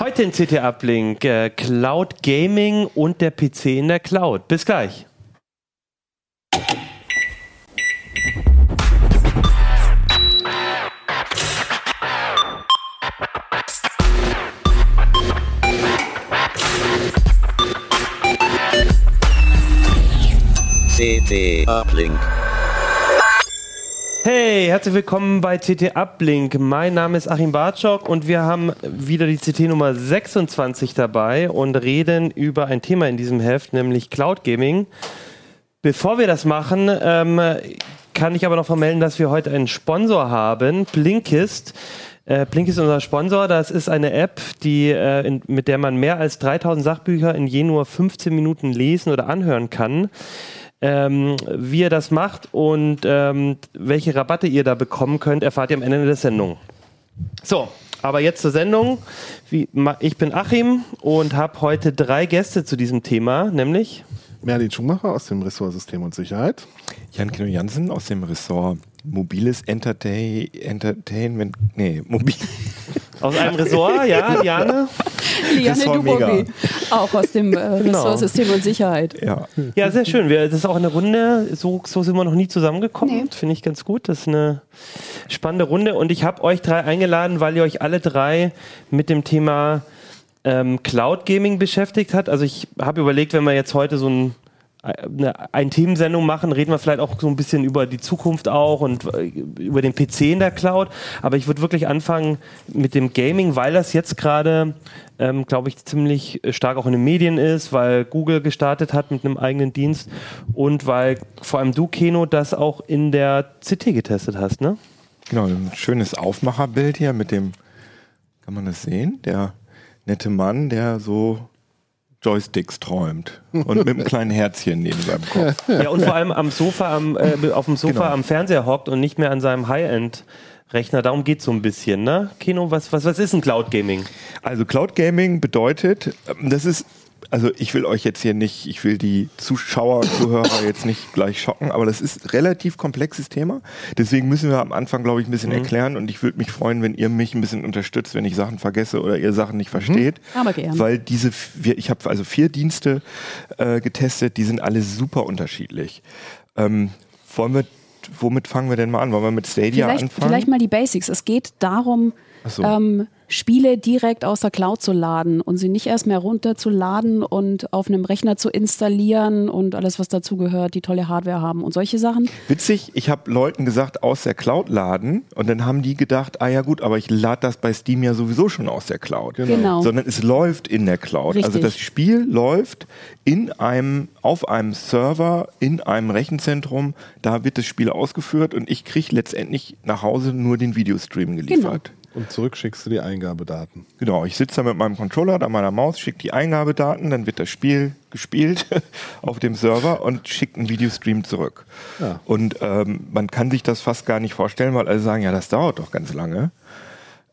Heute in CT Uplink äh, Cloud Gaming und der PC in der Cloud. Bis gleich. CT Uplink. Hey, herzlich willkommen bei CT Uplink. Mein Name ist Achim Bartschok und wir haben wieder die CT Nummer 26 dabei und reden über ein Thema in diesem Heft, nämlich Cloud Gaming. Bevor wir das machen, ähm, kann ich aber noch vermelden, dass wir heute einen Sponsor haben, Blinkist. Äh, Blink ist unser Sponsor. Das ist eine App, die, äh, in, mit der man mehr als 3000 Sachbücher in je nur 15 Minuten lesen oder anhören kann ähm, wie ihr das macht und ähm, welche Rabatte ihr da bekommen könnt, erfahrt ihr am Ende der Sendung. So, aber jetzt zur Sendung. Wie, ich bin Achim und habe heute drei Gäste zu diesem Thema, nämlich Merlin Schumacher aus dem Ressort System und Sicherheit. Jan Kino Jansen aus dem Ressort Mobiles Entertain Entertainment, nee, mobil. Aus einem Ressort, ja, Diane? Liane Dubovi, auch aus dem äh, genau. Ressort System und Sicherheit. Ja, ja sehr schön. Wir, das ist auch eine Runde, so, so sind wir noch nie zusammengekommen. Nee. Finde ich ganz gut. Das ist eine spannende Runde. Und ich habe euch drei eingeladen, weil ihr euch alle drei mit dem Thema ähm, Cloud Gaming beschäftigt habt. Also ich habe überlegt, wenn wir jetzt heute so ein eine, eine Themensendung machen, reden wir vielleicht auch so ein bisschen über die Zukunft auch und äh, über den PC in der Cloud. Aber ich würde wirklich anfangen mit dem Gaming, weil das jetzt gerade, ähm, glaube ich, ziemlich stark auch in den Medien ist, weil Google gestartet hat mit einem eigenen Dienst und weil vor allem du, Keno, das auch in der CT getestet hast, ne? Genau, ein schönes Aufmacherbild hier mit dem, kann man das sehen? Der nette Mann, der so Joysticks träumt und mit einem kleinen Herzchen neben seinem Kopf. Ja, und vor allem am Sofa, am, äh, auf dem Sofa genau. am Fernseher hockt und nicht mehr an seinem High-End. Rechner, darum geht es so ein bisschen, ne? Kino, was, was, was ist ein Cloud Gaming? Also Cloud Gaming bedeutet, das ist also ich will euch jetzt hier nicht, ich will die Zuschauer, Zuhörer jetzt nicht gleich schocken, aber das ist ein relativ komplexes Thema. Deswegen müssen wir am Anfang, glaube ich, ein bisschen mhm. erklären und ich würde mich freuen, wenn ihr mich ein bisschen unterstützt, wenn ich Sachen vergesse oder ihr Sachen nicht versteht. Mhm. Aber gerne. Weil diese, ich habe also vier Dienste äh, getestet, die sind alle super unterschiedlich. Ähm, wollen wir, womit fangen wir denn mal an? Wollen wir mit Stadia vielleicht, anfangen? Vielleicht mal die Basics. Es geht darum, so. ähm, Spiele direkt aus der Cloud zu laden und sie nicht erst mehr runterzuladen und auf einem Rechner zu installieren und alles, was dazugehört, die tolle Hardware haben und solche Sachen. Witzig, ich habe Leuten gesagt, aus der Cloud laden und dann haben die gedacht, ah ja gut, aber ich lade das bei Steam ja sowieso schon aus der Cloud. Genau. genau. Sondern es läuft in der Cloud. Also Richtig. Also das Spiel läuft in einem, auf einem Server, in einem Rechenzentrum, da wird das Spiel ausgeführt und ich kriege letztendlich nach Hause nur den Videostream geliefert. Genau. Und zurück schickst du die Eingabedaten. Genau, ich sitze da mit meinem Controller, da meiner Maus, schicke die Eingabedaten, dann wird das Spiel gespielt auf dem Server und schickt einen Videostream zurück. Ja. Und ähm, man kann sich das fast gar nicht vorstellen, weil alle sagen, ja, das dauert doch ganz lange.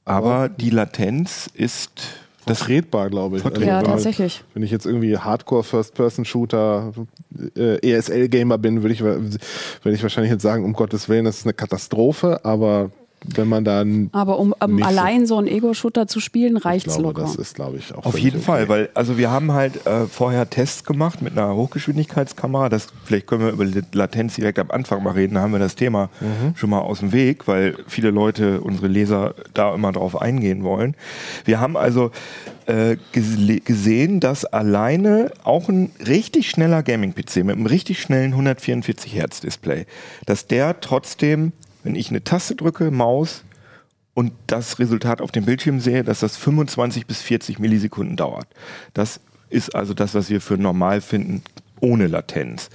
Aber, Aber die Latenz ist das redbar, glaube ich. Also, ja, tatsächlich. Wenn ich jetzt irgendwie Hardcore First-Person-Shooter, äh, ESL-Gamer bin, würde ich, würd ich wahrscheinlich jetzt sagen, um Gottes Willen, das ist eine Katastrophe, aber wenn man dann. Aber um, um allein so einen Ego-Shooter zu spielen, reicht es locker. Das ist, glaube ich, auch. Auf jeden okay. Fall, weil also wir haben halt äh, vorher Tests gemacht mit einer Hochgeschwindigkeitskamera. Das, vielleicht können wir über Latenz direkt am Anfang mal reden. Da haben wir das Thema mhm. schon mal aus dem Weg, weil viele Leute, unsere Leser, da immer drauf eingehen wollen. Wir haben also äh, gesehen, dass alleine auch ein richtig schneller Gaming-PC mit einem richtig schnellen 144 Hertz Display, dass der trotzdem wenn ich eine Taste drücke, Maus und das Resultat auf dem Bildschirm sehe, dass das 25 bis 40 Millisekunden dauert. Das ist also das, was wir für normal finden, ohne Latenz.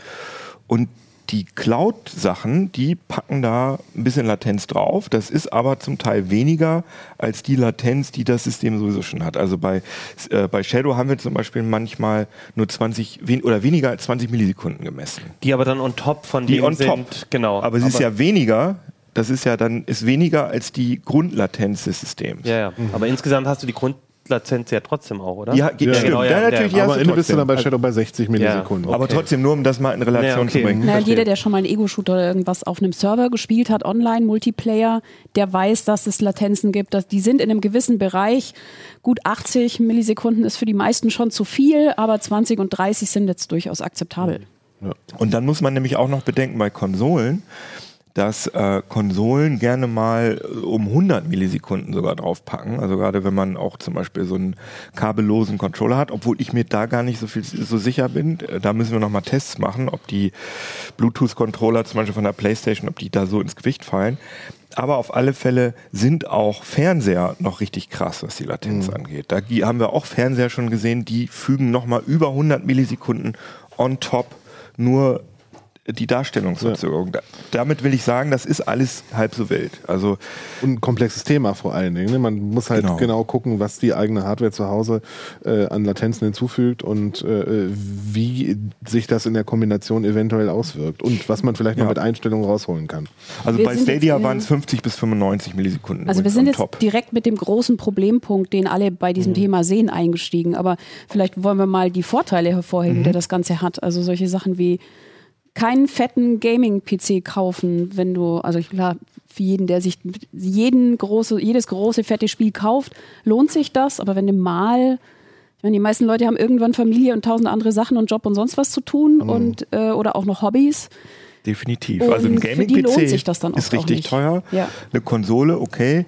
Und die Cloud-Sachen, die packen da ein bisschen Latenz drauf. Das ist aber zum Teil weniger als die Latenz, die das System sowieso schon hat. Also bei, äh, bei Shadow haben wir zum Beispiel manchmal nur 20 wen oder weniger als 20 Millisekunden gemessen. Die aber dann on top von die on sind, top. genau. Aber sie ist ja weniger das ist ja dann ist weniger als die Grundlatenz des Systems. Ja, ja. Mhm. aber insgesamt hast du die Grund Latenz ja trotzdem auch, oder? Ja, geht, Ja, stimmt. genau, ja, ja, natürlich. ja. Aber Ende bist du trotzdem. dann bei Shadow bei 60 Millisekunden. Aber trotzdem, nur um das mal in Relation Ja, okay. zu bringen. Na, jeder, der schon mal einen Ego-Shooter oder irgendwas auf einem Server gespielt hat, online, Multiplayer, der weiß, dass es Latenzen gibt. Dass die sind in einem gewissen Bereich. Gut 80 Millisekunden ist für die meisten schon zu viel, aber 20 und 30 sind jetzt durchaus akzeptabel. Und dann muss man nämlich auch noch bedenken bei Konsolen, dass äh, Konsolen gerne mal äh, um 100 Millisekunden sogar draufpacken. Also gerade wenn man auch zum Beispiel so einen kabellosen Controller hat, obwohl ich mir da gar nicht so viel so sicher bin. Äh, Da müssen wir noch mal Tests machen, ob die Bluetooth-Controller zum Beispiel von der PlayStation, ob die da so ins Gewicht fallen. Aber auf alle Fälle sind auch Fernseher noch richtig krass, was die Latenz angeht. Da haben wir auch Fernseher schon gesehen, die fügen noch mal über 100 Millisekunden on top nur die Darstellungsverzögerung. Da, damit will ich sagen, das ist alles halb so wild. Also Und ein komplexes Thema vor allen Dingen. Ne? Man muss halt Genau. genau. gucken, was die eigene Hardware zu Hause äh, an Latenzen hinzufügt und äh, wie sich das in der Kombination eventuell auswirkt und was man vielleicht Ja. noch mit Einstellungen rausholen kann. Also Wir bei Stadia waren es 50 bis 95 Millisekunden. Also wir sind jetzt top. direkt mit dem großen Problempunkt, den alle bei diesem Thema sehen, eingestiegen. Aber vielleicht wollen wir mal die Vorteile hervorheben, der das Ganze hat. Also solche Sachen wie keinen fetten Gaming-PC kaufen, wenn du, also klar, für jeden, der sich jeden große, jedes große fette Spiel kauft, lohnt sich das. Aber wenn du mal ich meine, die meisten Leute haben irgendwann Familie und tausend andere Sachen und Job und sonst was zu tun und äh, oder auch noch Hobbys. Definitiv. Und also ein Gaming-PC ist richtig teuer. Ja. Eine Konsole, okay.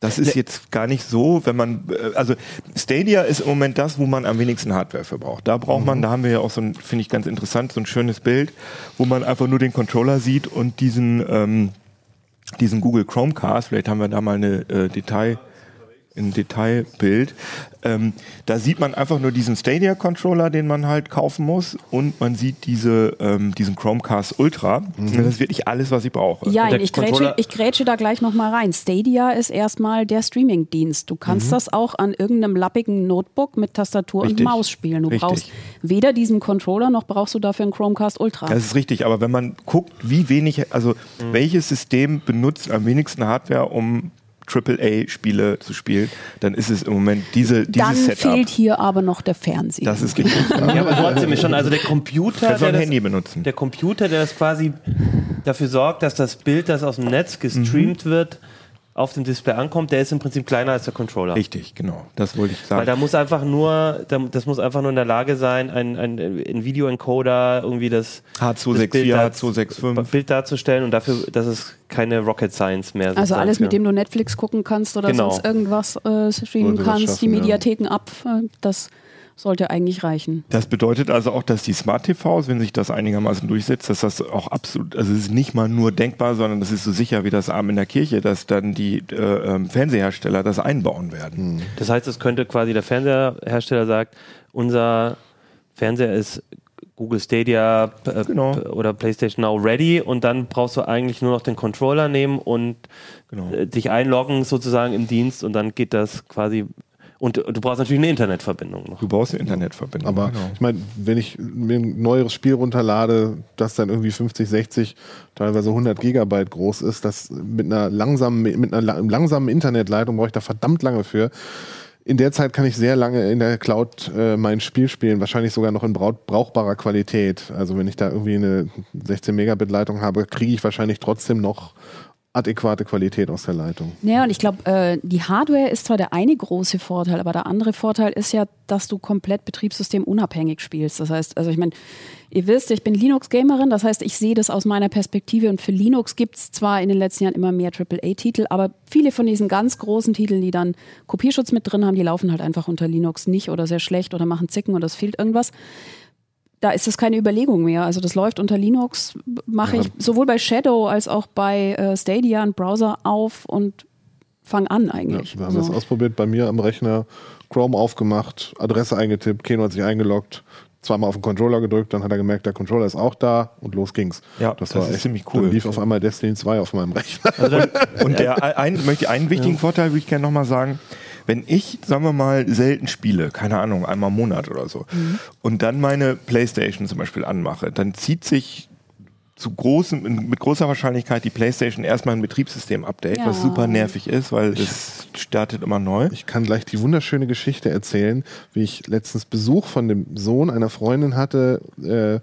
Das ist jetzt gar nicht so, wenn man, äh, also Stadia ist im Moment das, wo man am wenigsten Hardware für braucht. Da braucht man, da haben wir ja auch so ein, finde ich ganz interessant, so ein schönes Bild, wo man einfach nur den Controller sieht und diesen, ähm, diesen Google Chromecast, vielleicht haben wir da mal eine äh, Detail, ein Detailbild. Ähm, da sieht man einfach nur diesen Stadia-Controller, den man halt kaufen muss, und man sieht diese, ähm, diesen Chromecast Ultra. Das ist wirklich alles, was ich brauche. Ja, ich grätsche, ich grätsche da gleich nochmal rein. Stadia ist erstmal der Streaming-Dienst. Du kannst das auch an irgendeinem lappigen Notebook mit Tastatur Mhm. Richtig. und Maus spielen. Du Richtig. brauchst weder diesen Controller noch brauchst du dafür einen Chromecast Ultra. Das ist richtig, aber wenn man guckt, wie wenig, also welches System benutzt am wenigsten Hardware, um AAA-Spiele zu spielen, dann ist es im Moment diese, dieses Dann Setup. fehlt hier aber noch der Fernseher. das ist richtig. Ja, aber trotzdem ist schon, also der Computer, Kannst du der ein das, Handy benutzen. der Computer, der das quasi dafür sorgt, dass das Bild, das aus dem Netz gestreamt wird, auf dem Display ankommt, der ist im Prinzip kleiner als der Controller. Richtig, genau. Das wollte ich Weil sagen. da muss einfach nur, da- das muss einfach nur in der Lage sein, ein, ein, ein Videoencoder irgendwie das, H264, das Bild, da- H265. Bild darzustellen und dafür, dass es keine Rocket Science mehr also sozusagen alles, mit dem du Netflix gucken kannst oder Genau. sonst irgendwas äh, streamen kannst, die schaffen, ja. Mediatheken ab, äh, das sollte eigentlich reichen. Das bedeutet also auch, dass die Smart TVs, wenn sich das einigermaßen durchsetzt, dass das auch absolut, also es ist nicht mal nur denkbar, sondern das ist so sicher wie das Arm in der Kirche, dass dann die äh, ähm, Fernsehersteller das einbauen werden. Das heißt, es könnte quasi der Fernseherhersteller sagt, unser Fernseher ist Google Stadia äh, Genau. oder PlayStation Now ready und dann brauchst du eigentlich nur noch den Controller nehmen und Genau. äh, dich einloggen sozusagen im Dienst und dann geht das quasi und, und du brauchst natürlich eine Internetverbindung noch. Du brauchst eine Internetverbindung. Aber genau. ich meine, wenn ich mir ein neueres Spiel runterlade, das dann irgendwie 50, 60, teilweise 100 Gigabyte groß ist, das mit einer langsamen, mit einer la- langsamen Internetleitung brauche ich da verdammt lange für. In der Zeit kann ich sehr lange in der Cloud äh, mein Spiel spielen, wahrscheinlich sogar noch in brau- brauchbarer Qualität. Also wenn ich da irgendwie eine 16 Megabit Leitung habe, kriege ich wahrscheinlich trotzdem noch adäquate Qualität aus der Leitung. Ja, und ich glaube, äh, die Hardware ist zwar der eine große Vorteil, aber der andere Vorteil ist ja, dass du komplett betriebssystemunabhängig spielst. Das heißt, also ich meine, ihr wisst, ich bin Linux-Gamerin, das heißt, ich sehe das aus meiner Perspektive und für Linux gibt es zwar in den letzten Jahren immer mehr AAA-Titel, aber viele von diesen ganz großen Titeln, die dann Kopierschutz mit drin haben, die laufen halt einfach unter Linux nicht oder sehr schlecht oder machen Zicken oder es fehlt irgendwas da ist es keine Überlegung mehr. Also das läuft unter Linux, mache Ja. ich sowohl bei Shadow als auch bei äh, Stadia einen Browser auf und fang an Ja, eigentlich. wir haben So. das ausprobiert bei mir am Rechner, Chrome aufgemacht, Adresse eingetippt, Keno hat sich eingeloggt, zweimal auf den Controller gedrückt, dann hat er gemerkt, der Controller ist auch da und los ging's. Ja, das ist ziemlich cool. Dann lief auf einmal Destiny 2 auf meinem Rechner. Und der ein, möchte einen wichtigen Vorteil würde ich gerne nochmal sagen. Wenn ich, sagen wir mal, selten spiele, keine Ahnung, einmal im Monat oder so, und dann meine Playstation zum Beispiel anmache, dann zieht sich zu großem, mit großer Wahrscheinlichkeit die PlayStation erstmal ein Betriebssystem-Update, ja. was super nervig ist, weil es startet immer neu. Ich kann gleich die wunderschöne Geschichte erzählen, wie ich letztens Besuch von dem Sohn einer Freundin hatte. Äh,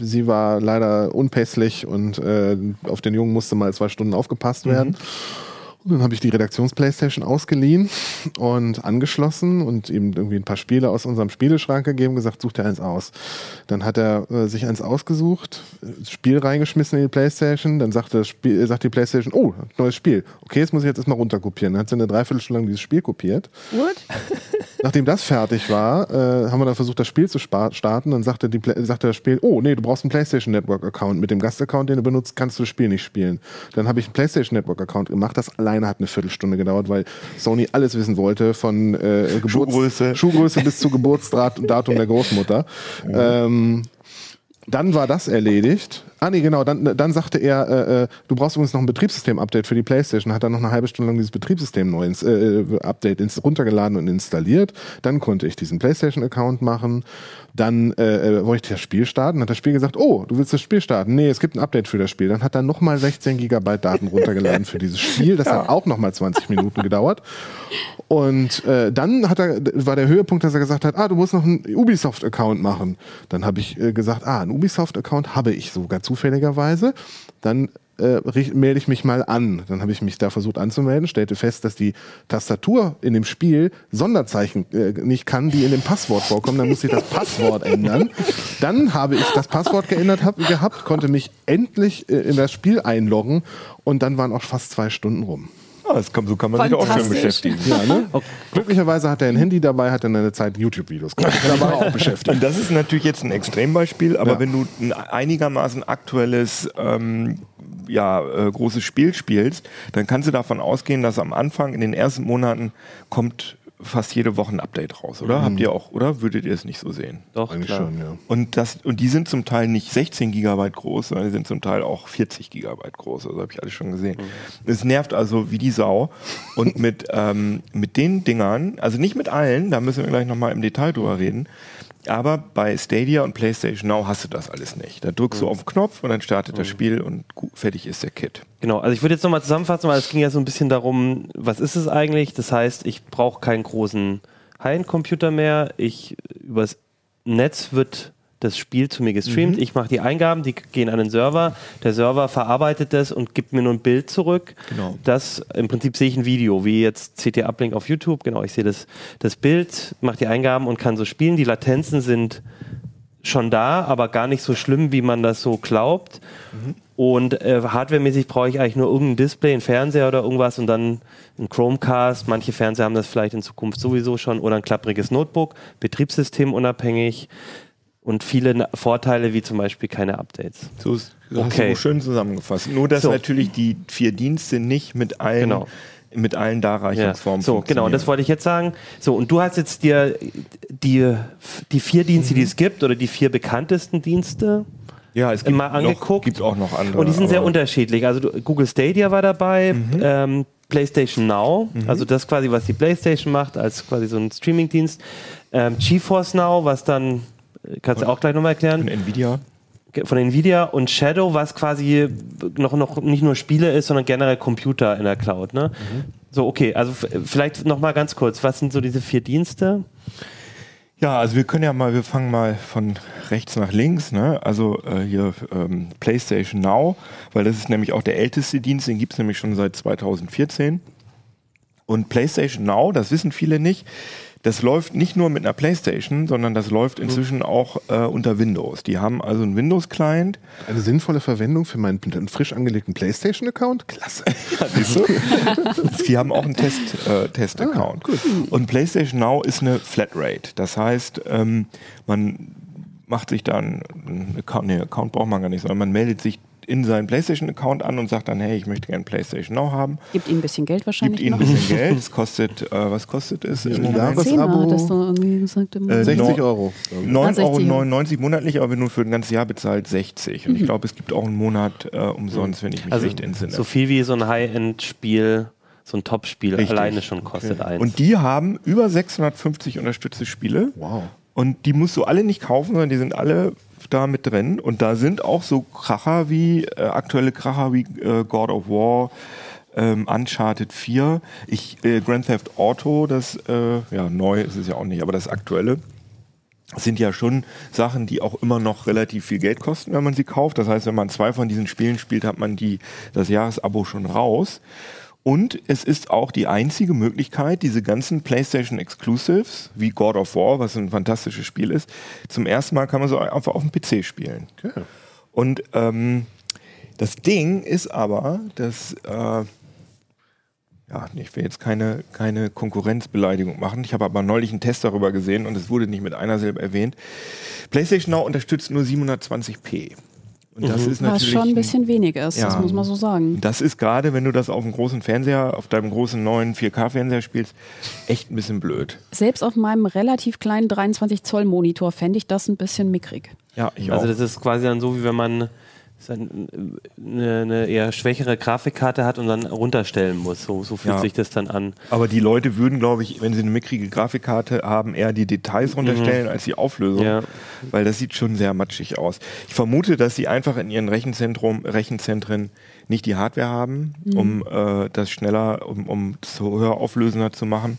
sie war leider unpässlich und äh, auf den Jungen musste mal zwei Stunden aufgepasst werden. Mhm. Und dann habe ich die Redaktions-Playstation ausgeliehen und angeschlossen und ihm irgendwie ein paar Spiele aus unserem Spieleschrank gegeben und gesagt, such dir eins aus. Dann hat er äh, sich eins ausgesucht, Spiel reingeschmissen in die Playstation, dann sagt, das Spiel, sagt die Playstation, oh, neues Spiel. Okay, jetzt muss ich jetzt erstmal runterkopieren. Dann hat sie eine Dreiviertelstunde lang dieses Spiel kopiert. What? Nachdem das fertig war, äh, haben wir dann versucht, das Spiel zu starten. Dann sagte, die, sagte das Spiel, oh nee, du brauchst einen PlayStation Network Account. Mit dem Gastaccount, den du benutzt, kannst du das Spiel nicht spielen. Dann habe ich einen PlayStation Network Account gemacht. Das alleine hat eine Viertelstunde gedauert, weil Sony alles wissen wollte, von äh, Geburts Schuhgröße. Schuhgröße bis zu Geburtsdatum der Großmutter. Mhm. Ähm, dann war das erledigt. Ah nee, genau, dann, dann sagte er, äh, äh, du brauchst übrigens noch ein Betriebssystem-Update für die Playstation. Hat dann noch eine halbe Stunde lang dieses Betriebssystem neu ins, äh, Update ins, runtergeladen und installiert. Dann konnte ich diesen Playstation-Account machen. Dann äh, äh, wollte ich das Spiel starten. Hat das Spiel gesagt, oh, du willst das Spiel starten? Nee, es gibt ein Update für das Spiel. Dann hat er nochmal 16 Gigabyte Daten runtergeladen für dieses Spiel. Das hat auch nochmal 20 Minuten gedauert. Und äh, dann hat er, war der Höhepunkt, dass er gesagt hat, ah, du musst noch einen Ubisoft-Account machen. Dann habe ich äh, gesagt, ah, einen Ubisoft-Account habe ich sogar zufälligerweise. Dann äh, melde ich mich mal an. Dann habe ich mich da versucht anzumelden, stellte fest, dass die Tastatur in dem Spiel Sonderzeichen äh, nicht kann, die in dem Passwort vorkommen. Dann musste ich das Passwort ändern. Dann habe ich das Passwort geändert hab, gehabt, konnte mich endlich äh, in das Spiel einloggen und dann waren auch fast zwei Stunden rum. Ja, kann, so kann man sich auch schön beschäftigen. Ja, ne? okay. Glücklicherweise hat er ein Handy dabei, hat er eine Zeit YouTube-Videos gemacht. Da war er auch beschäftigt. Und das ist natürlich jetzt ein Extrembeispiel, aber ja. wenn du ein einigermaßen aktuelles ähm, ja, äh, großes Spiel spielst, dann kannst du davon ausgehen, dass am Anfang in den ersten Monaten kommt fast jede Woche ein Update raus, oder? Mhm. Habt ihr auch, oder? Würdet ihr es nicht so sehen? Doch, Eigentlich klar. schon, ja. Und, das, und die sind zum Teil nicht 16 Gigabyte groß, sondern die sind zum Teil auch 40 Gigabyte groß. Also habe ich alles schon gesehen. Mhm. Es nervt also wie die Sau. Und mit, ähm, mit den Dingern, also nicht mit allen, da müssen wir gleich nochmal im Detail drüber reden, aber bei Stadia und PlayStation Now hast du das alles nicht. Da drückst mhm. du auf den Knopf und dann startet mhm. das Spiel und fertig ist der Kit. Genau, also ich würde jetzt nochmal zusammenfassen, weil es ging ja so ein bisschen darum, was ist es eigentlich? Das heißt, ich brauche keinen großen High-End-Computer mehr. Ich übers Netz wird das Spiel zu mir gestreamt. Mhm. Ich mache die Eingaben, die gehen an den Server. Der Server verarbeitet das und gibt mir nur ein Bild zurück. Genau. Das im Prinzip sehe ich ein Video, wie jetzt CT Uplink auf YouTube. Genau, ich sehe das, das Bild, mache die Eingaben und kann so spielen. Die Latenzen sind schon da, aber gar nicht so schlimm, wie man das so glaubt. Mhm. Und äh, hardwaremäßig brauche ich eigentlich nur irgendein Display, einen Fernseher oder irgendwas und dann ein Chromecast. Manche Fernseher haben das vielleicht in Zukunft sowieso schon oder ein klappriges Notebook, Betriebssystem unabhängig und viele Vorteile wie zum Beispiel keine Updates. So ist okay. schön zusammengefasst. Nur dass so. natürlich die vier Dienste nicht mit allen genau. mit allen Darreichungsformen ja. So, genau, das wollte ich jetzt sagen. So, und du hast jetzt dir die, die vier Dienste, mhm. die es gibt, oder die vier bekanntesten Dienste ja, es gibt mal angeguckt. Noch, gibt auch noch andere. Und die sind sehr unterschiedlich. Also Google Stadia war dabei, mhm. ähm, PlayStation Now, mhm. also das quasi, was die PlayStation macht, als quasi so ein Streamingdienst. Ähm, GeForce Now, was dann Kannst du auch gleich nochmal erklären? Von Nvidia. Von Nvidia und Shadow, was quasi noch, noch nicht nur Spiele ist, sondern generell Computer in der Cloud. Ne? Mhm. So, okay, also vielleicht nochmal ganz kurz, was sind so diese vier Dienste? Ja, also wir können ja mal, wir fangen mal von rechts nach links, ne? Also äh, hier ähm, PlayStation Now, weil das ist nämlich auch der älteste Dienst, den gibt es nämlich schon seit 2014. Und PlayStation Now, das wissen viele nicht, das läuft nicht nur mit einer Playstation, sondern das läuft inzwischen auch äh, unter Windows. Die haben also einen Windows-Client. Eine sinnvolle Verwendung für meinen frisch angelegten Playstation-Account? Klasse. Sie haben auch einen Test-Account. Äh, Test ah, Und PlayStation Now ist eine Flatrate. Das heißt, ähm, man macht sich dann, einen Account, nee, Account braucht man gar nicht, sondern man meldet sich in seinen PlayStation-Account an und sagt dann, hey, ich möchte gerne PlayStation Now haben. Gibt ihm ein bisschen Geld wahrscheinlich Gibt ihm ein bisschen Geld. Es kostet, äh, was kostet es? Im Jahresabo? Das irgendwie gesagt äh, 60 Euro. 9,99 Euro monatlich, aber nur für ein ganzes Jahr bezahlt 60. Und mhm. ich glaube, es gibt auch einen Monat äh, umsonst, wenn ich mich also recht entsinne. So viel wie so ein High-End-Spiel so ein Top-Spiel alleine schon kostet okay. eins. Und die haben über 650 unterstützte Spiele. Wow. Und die musst du alle nicht kaufen, sondern die sind alle da mit drin. Und da sind auch so Kracher wie, äh, aktuelle Kracher wie äh, God of War, ähm, Uncharted 4, ich, äh, Grand Theft Auto, das, äh, ja, neu ist es ja auch nicht, aber das aktuelle sind ja schon Sachen, die auch immer noch relativ viel Geld kosten, wenn man sie kauft. Das heißt, wenn man zwei von diesen Spielen spielt, hat man die, das Jahresabo schon raus. Und es ist auch die einzige Möglichkeit, diese ganzen PlayStation Exclusives, wie God of War, was ein fantastisches Spiel ist, zum ersten Mal kann man so einfach auf dem PC spielen. Okay. Und ähm, das Ding ist aber, dass äh, ja, ich will jetzt keine, keine Konkurrenzbeleidigung machen. Ich habe aber neulich einen Test darüber gesehen und es wurde nicht mit einer Silbe erwähnt. PlayStation Now unterstützt nur 720p. Und das mhm. ist natürlich. Was schon ein bisschen weniger ist, ja, das muss man so sagen. Das ist gerade, wenn du das auf einem großen Fernseher, auf deinem großen neuen 4K-Fernseher spielst, echt ein bisschen blöd. Selbst auf meinem relativ kleinen 23 Zoll Monitor fände ich das ein bisschen mickrig. Ja, ich also auch. das ist quasi dann so, wie wenn man eine, eine, eher schwächere Grafikkarte hat und dann runterstellen muss. So, so fühlt ja. sich das dann an. Aber die Leute würden, glaube ich, wenn sie eine mickrige Grafikkarte haben, eher die Details runterstellen mhm. als die Auflösung. Ja. Weil das sieht schon sehr matschig aus. Ich vermute, dass sie einfach in ihren Rechenzentrum, Rechenzentren nicht die Hardware haben, mhm. um äh, das schneller, um, um das höher auflösender zu machen.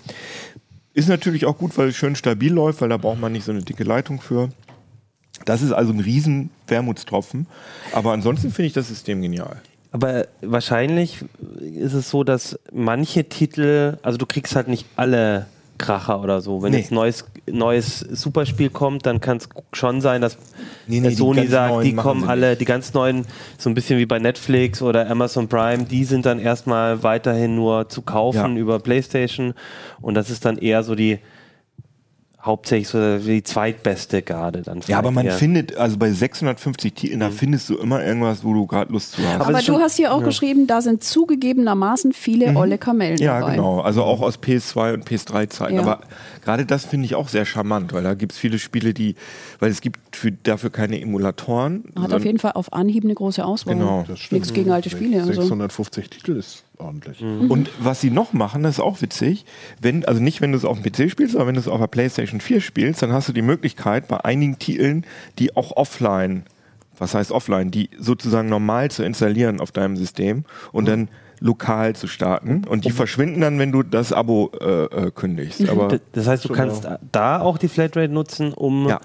Ist natürlich auch gut, weil es schön stabil läuft, weil da braucht man nicht so eine dicke Leitung für. Das ist also ein riesen Wermutstropfen. Aber ansonsten finde ich das System genial. Aber wahrscheinlich ist es so, dass manche Titel, also du kriegst halt nicht alle Kracher oder so. Wenn nee. jetzt ein neues, neues Superspiel kommt, dann kann es schon sein, dass nee, nee, Sony sagt, die kommen alle, die ganz neuen, so ein bisschen wie bei Netflix oder Amazon Prime, die sind dann erstmal weiterhin nur zu kaufen ja. über PlayStation. Und das ist dann eher so die, hauptsächlich so die zweitbeste gerade dann. Ja, aber man eher. findet, also bei 650 Titeln, da mhm. findest du immer irgendwas, wo du gerade Lust zu hast. Aber, aber du hast hier auch ja. geschrieben, da sind zugegebenermaßen viele mhm. olle Kamellen ja, dabei. Ja, genau. Also auch aus PS2 und PS3-Zeiten. Ja. Aber gerade das finde ich auch sehr charmant, weil da gibt es viele Spiele, die, weil es gibt für, dafür keine Emulatoren. Hat auf jeden Fall auf Anhieb eine große Auswahl. Genau. Das stimmt. Nichts gegen alte Spiele. 650 also. Titel ist ordentlich. Mhm. Und was sie noch machen, das ist auch witzig, wenn, also nicht wenn du es auf dem PC spielst, sondern wenn du es auf der PlayStation 4 spielst, dann hast du die Möglichkeit, bei einigen Titeln, die auch offline, was heißt offline, die sozusagen normal zu installieren auf deinem System und mhm. dann lokal zu starten. Und die verschwinden dann, wenn du das Abo äh, äh, kündigst. Mhm. Aber das heißt, du kannst da auch die Flatrate nutzen, um ja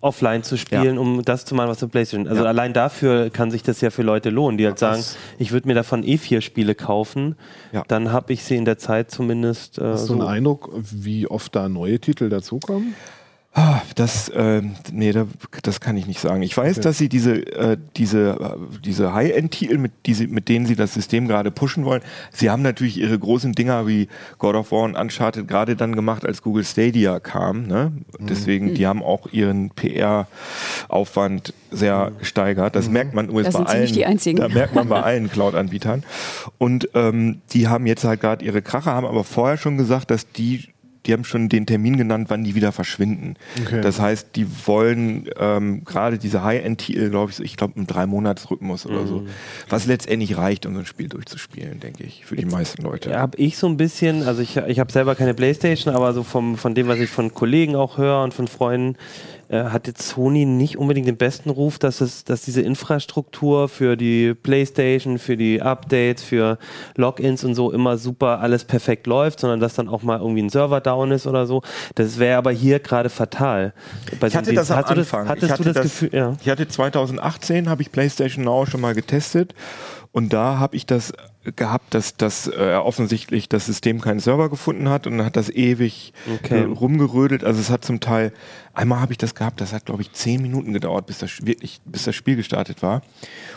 offline zu spielen, ja. um das zu machen, was du PlayStation. Also ja. allein dafür kann sich das ja für Leute lohnen, die halt sagen, ich würde mir davon eh vier Spiele kaufen, ja. dann habe ich sie in der Zeit zumindest. Äh, Hast du so. einen Eindruck, wie oft da neue Titel dazukommen? Ah, das, äh, nee, das kann ich nicht sagen. Ich weiß, okay. dass sie diese, äh, diese, äh, diese High-End-Titel, mit, die mit denen sie das System gerade pushen wollen, sie haben natürlich ihre großen Dinger wie God of War und Uncharted gerade dann gemacht, als Google Stadia kam. Ne? Mhm. Deswegen, die haben auch ihren PR-Aufwand sehr mhm. gesteigert. Das mhm. merkt man übrigens bei allen. Die einzigen. Da merkt man bei allen Cloud-Anbietern. Und ähm, die haben jetzt halt gerade ihre Kracher, haben aber vorher schon gesagt, dass die die haben schon den Termin genannt, wann die wieder verschwinden. Okay. Das heißt, die wollen ähm, gerade diese High-End-Titel, glaube ich, ich glaube im Drei-Monats-Rhythmus oder so, mhm. was letztendlich reicht, um so ein Spiel durchzuspielen, denke ich, für die meisten Leute. Habe ich so ein bisschen, also ich, ich habe selber keine Playstation, aber so vom, von dem, was ich von Kollegen auch höre und von Freunden, äh, hat jetzt Sony nicht unbedingt den besten Ruf, dass es, dass diese Infrastruktur für die PlayStation, für die Updates, für Logins und so immer super alles perfekt läuft, sondern dass dann auch mal irgendwie ein Server down ist oder so. Das wäre aber hier gerade fatal. Bei ich hatte das am Anfang. Das, hattest ich hatte du das, das Gefühl? Ja. Ich hatte 2018 habe ich PlayStation Now schon mal getestet und da habe ich das gehabt, dass, dass äh, offensichtlich das System keinen Server gefunden hat und dann hat das ewig okay. äh, rumgerödelt. Also es hat zum Teil, einmal habe ich das gehabt, das hat glaube ich zehn Minuten gedauert, bis das wirklich, bis das Spiel gestartet war.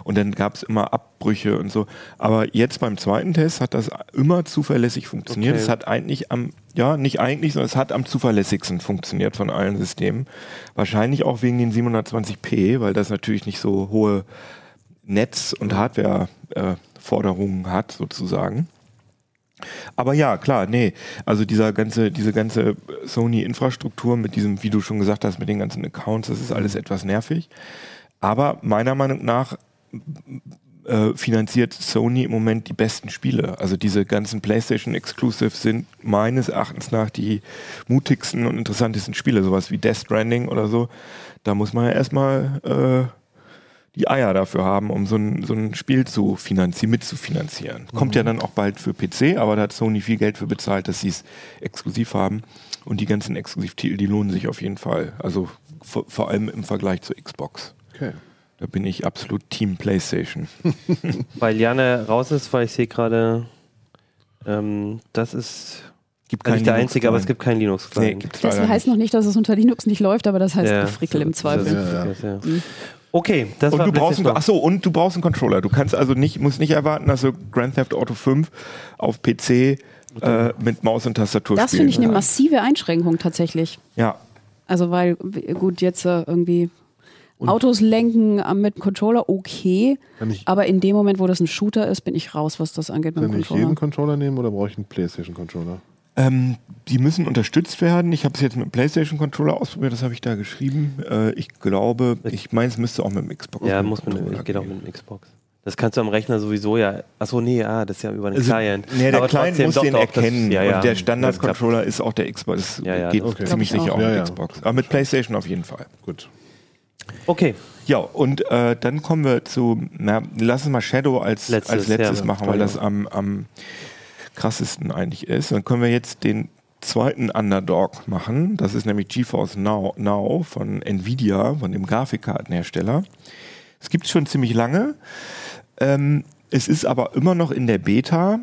Und dann gab es immer Abbrüche und so. Aber jetzt beim zweiten Test hat das immer zuverlässig funktioniert. Okay. Es hat eigentlich am, ja, nicht eigentlich, sondern es hat am zuverlässigsten funktioniert von allen Systemen. Wahrscheinlich auch wegen den 720p, weil das natürlich nicht so hohe Netz- und Hardware Forderungen hat, sozusagen. Aber ja, klar, nee. Also dieser ganze, diese ganze Sony-Infrastruktur mit diesem, wie du schon gesagt hast, mit den ganzen Accounts, das ist alles etwas nervig. Aber meiner Meinung nach äh, finanziert Sony im Moment die besten Spiele. Also diese ganzen PlayStation Exclusives sind meines Erachtens nach die mutigsten und interessantesten Spiele, sowas wie Death Stranding oder so. Da muss man ja erstmal äh, die Eier dafür haben, um so ein, so ein Spiel zu finanzieren, mitzufinanzieren. Mhm. Kommt ja dann auch bald für PC, aber da hat Sony viel Geld für bezahlt, dass sie es exklusiv haben. Und die ganzen Exklusivtitel, die lohnen sich auf jeden Fall. Also vor, vor allem im Vergleich zur Xbox. Okay. Da bin ich absolut Team PlayStation. weil Janne raus ist, weil ich sehe gerade, ähm, das ist gibt also nicht der einzige, aber es gibt kein linux nee, Das heißt noch nicht, dass es unter Linux nicht läuft, aber das heißt ja, Frickel im Zweifel. Ja, ja. Mhm. Okay, das und war du brauchst einen, achso, und du brauchst einen Controller. Du kannst also nicht, musst nicht erwarten, dass du Grand Theft Auto 5 auf PC äh, mit Maus und Tastatur Das finde ich eine massive Einschränkung tatsächlich. Ja. Also weil, gut, jetzt äh, irgendwie und Autos lenken mit Controller, okay. Aber in dem Moment, wo das ein Shooter ist, bin ich raus, was das angeht mit dem Controller. Kann ich jeden Controller nehmen oder brauche ich einen PlayStation-Controller? Ähm, die müssen unterstützt werden. Ich habe es jetzt mit dem PlayStation-Controller ausprobiert, das habe ich da geschrieben. Äh, ich glaube, ich meine, es müsste auch mit dem Xbox. Ja, muss man, geht auch mit dem Xbox. Das kannst du am Rechner sowieso ja. Achso, nee, ah, das ist ja über den also, Client. Nee, der Aber Client muss den erkennen. Das, ja, ja. Und der Standard-Controller ist auch der Xbox. Das ja, ja, geht okay. ziemlich sicher auch, mit Xbox. Aber mit PlayStation auf jeden Fall. Gut. Okay. Ja, und äh, dann kommen wir zu, na, lass uns mal Shadow als letztes, als letztes ja, machen, weil das am, am krassesten eigentlich ist. Dann können wir jetzt den zweiten Underdog machen. Das ist nämlich GeForce Now, Now von Nvidia, von dem Grafikkartenhersteller. Es gibt es schon ziemlich lange. Ähm, es ist aber immer noch in der Beta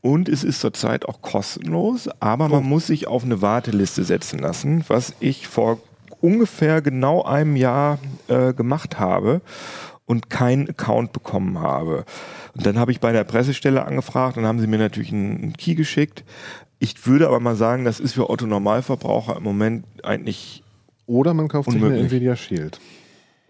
und es ist zurzeit auch kostenlos, aber man oh. muss sich auf eine Warteliste setzen lassen, was ich vor ungefähr genau einem Jahr äh, gemacht habe und keinen Account bekommen habe. Und dann habe ich bei der Pressestelle angefragt und haben sie mir natürlich einen, Key geschickt. Ich würde aber mal sagen, das ist für Otto Normalverbraucher im Moment eigentlich oder man kauft unmöglich. sich eine Nvidia Shield.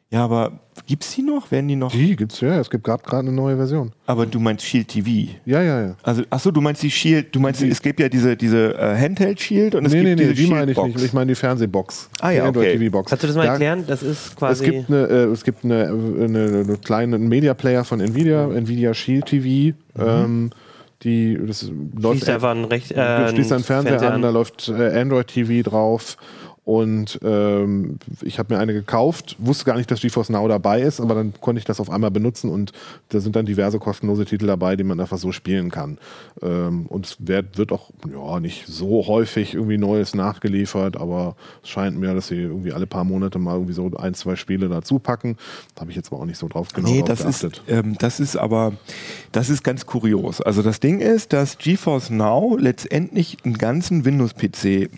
Ja, aber gibt es die noch? Werden die noch? Die gibt's ja. Es gibt gerade eine neue Version. Aber du meinst Shield TV? Ja, ja, ja. Also, achso, du meinst die Shield. Du meinst, die. es gibt ja diese, diese äh, Handheld Shield und es nee, gibt nee, nee, die meine ich nicht. Ich meine die Fernsehbox. Ah ja, die okay. TV Box. Kannst du das mal da, erklären? Das ist quasi. Es gibt eine, äh, es gibt eine, eine, eine kleine Media Player von Nvidia, Nvidia Shield TV. Mhm. Ähm, die das läuft schließt einfach ein Recht, äh, schließt einen Fernseher, Fernseher an, an, da läuft äh, Android TV drauf und ähm, ich habe mir eine gekauft, wusste gar nicht, dass GeForce Now dabei ist, aber dann konnte ich das auf einmal benutzen und da sind dann diverse kostenlose Titel dabei, die man einfach so spielen kann. Ähm, und es wird, wird auch ja, nicht so häufig irgendwie Neues nachgeliefert, aber es scheint mir, dass sie irgendwie alle paar Monate mal irgendwie so ein, zwei Spiele dazu packen. Da habe ich jetzt aber auch nicht so drauf genau nee, das geachtet. Ist, ähm, das ist aber, das ist ganz kurios. Also das Ding ist, dass GeForce Now letztendlich einen ganzen Windows-PC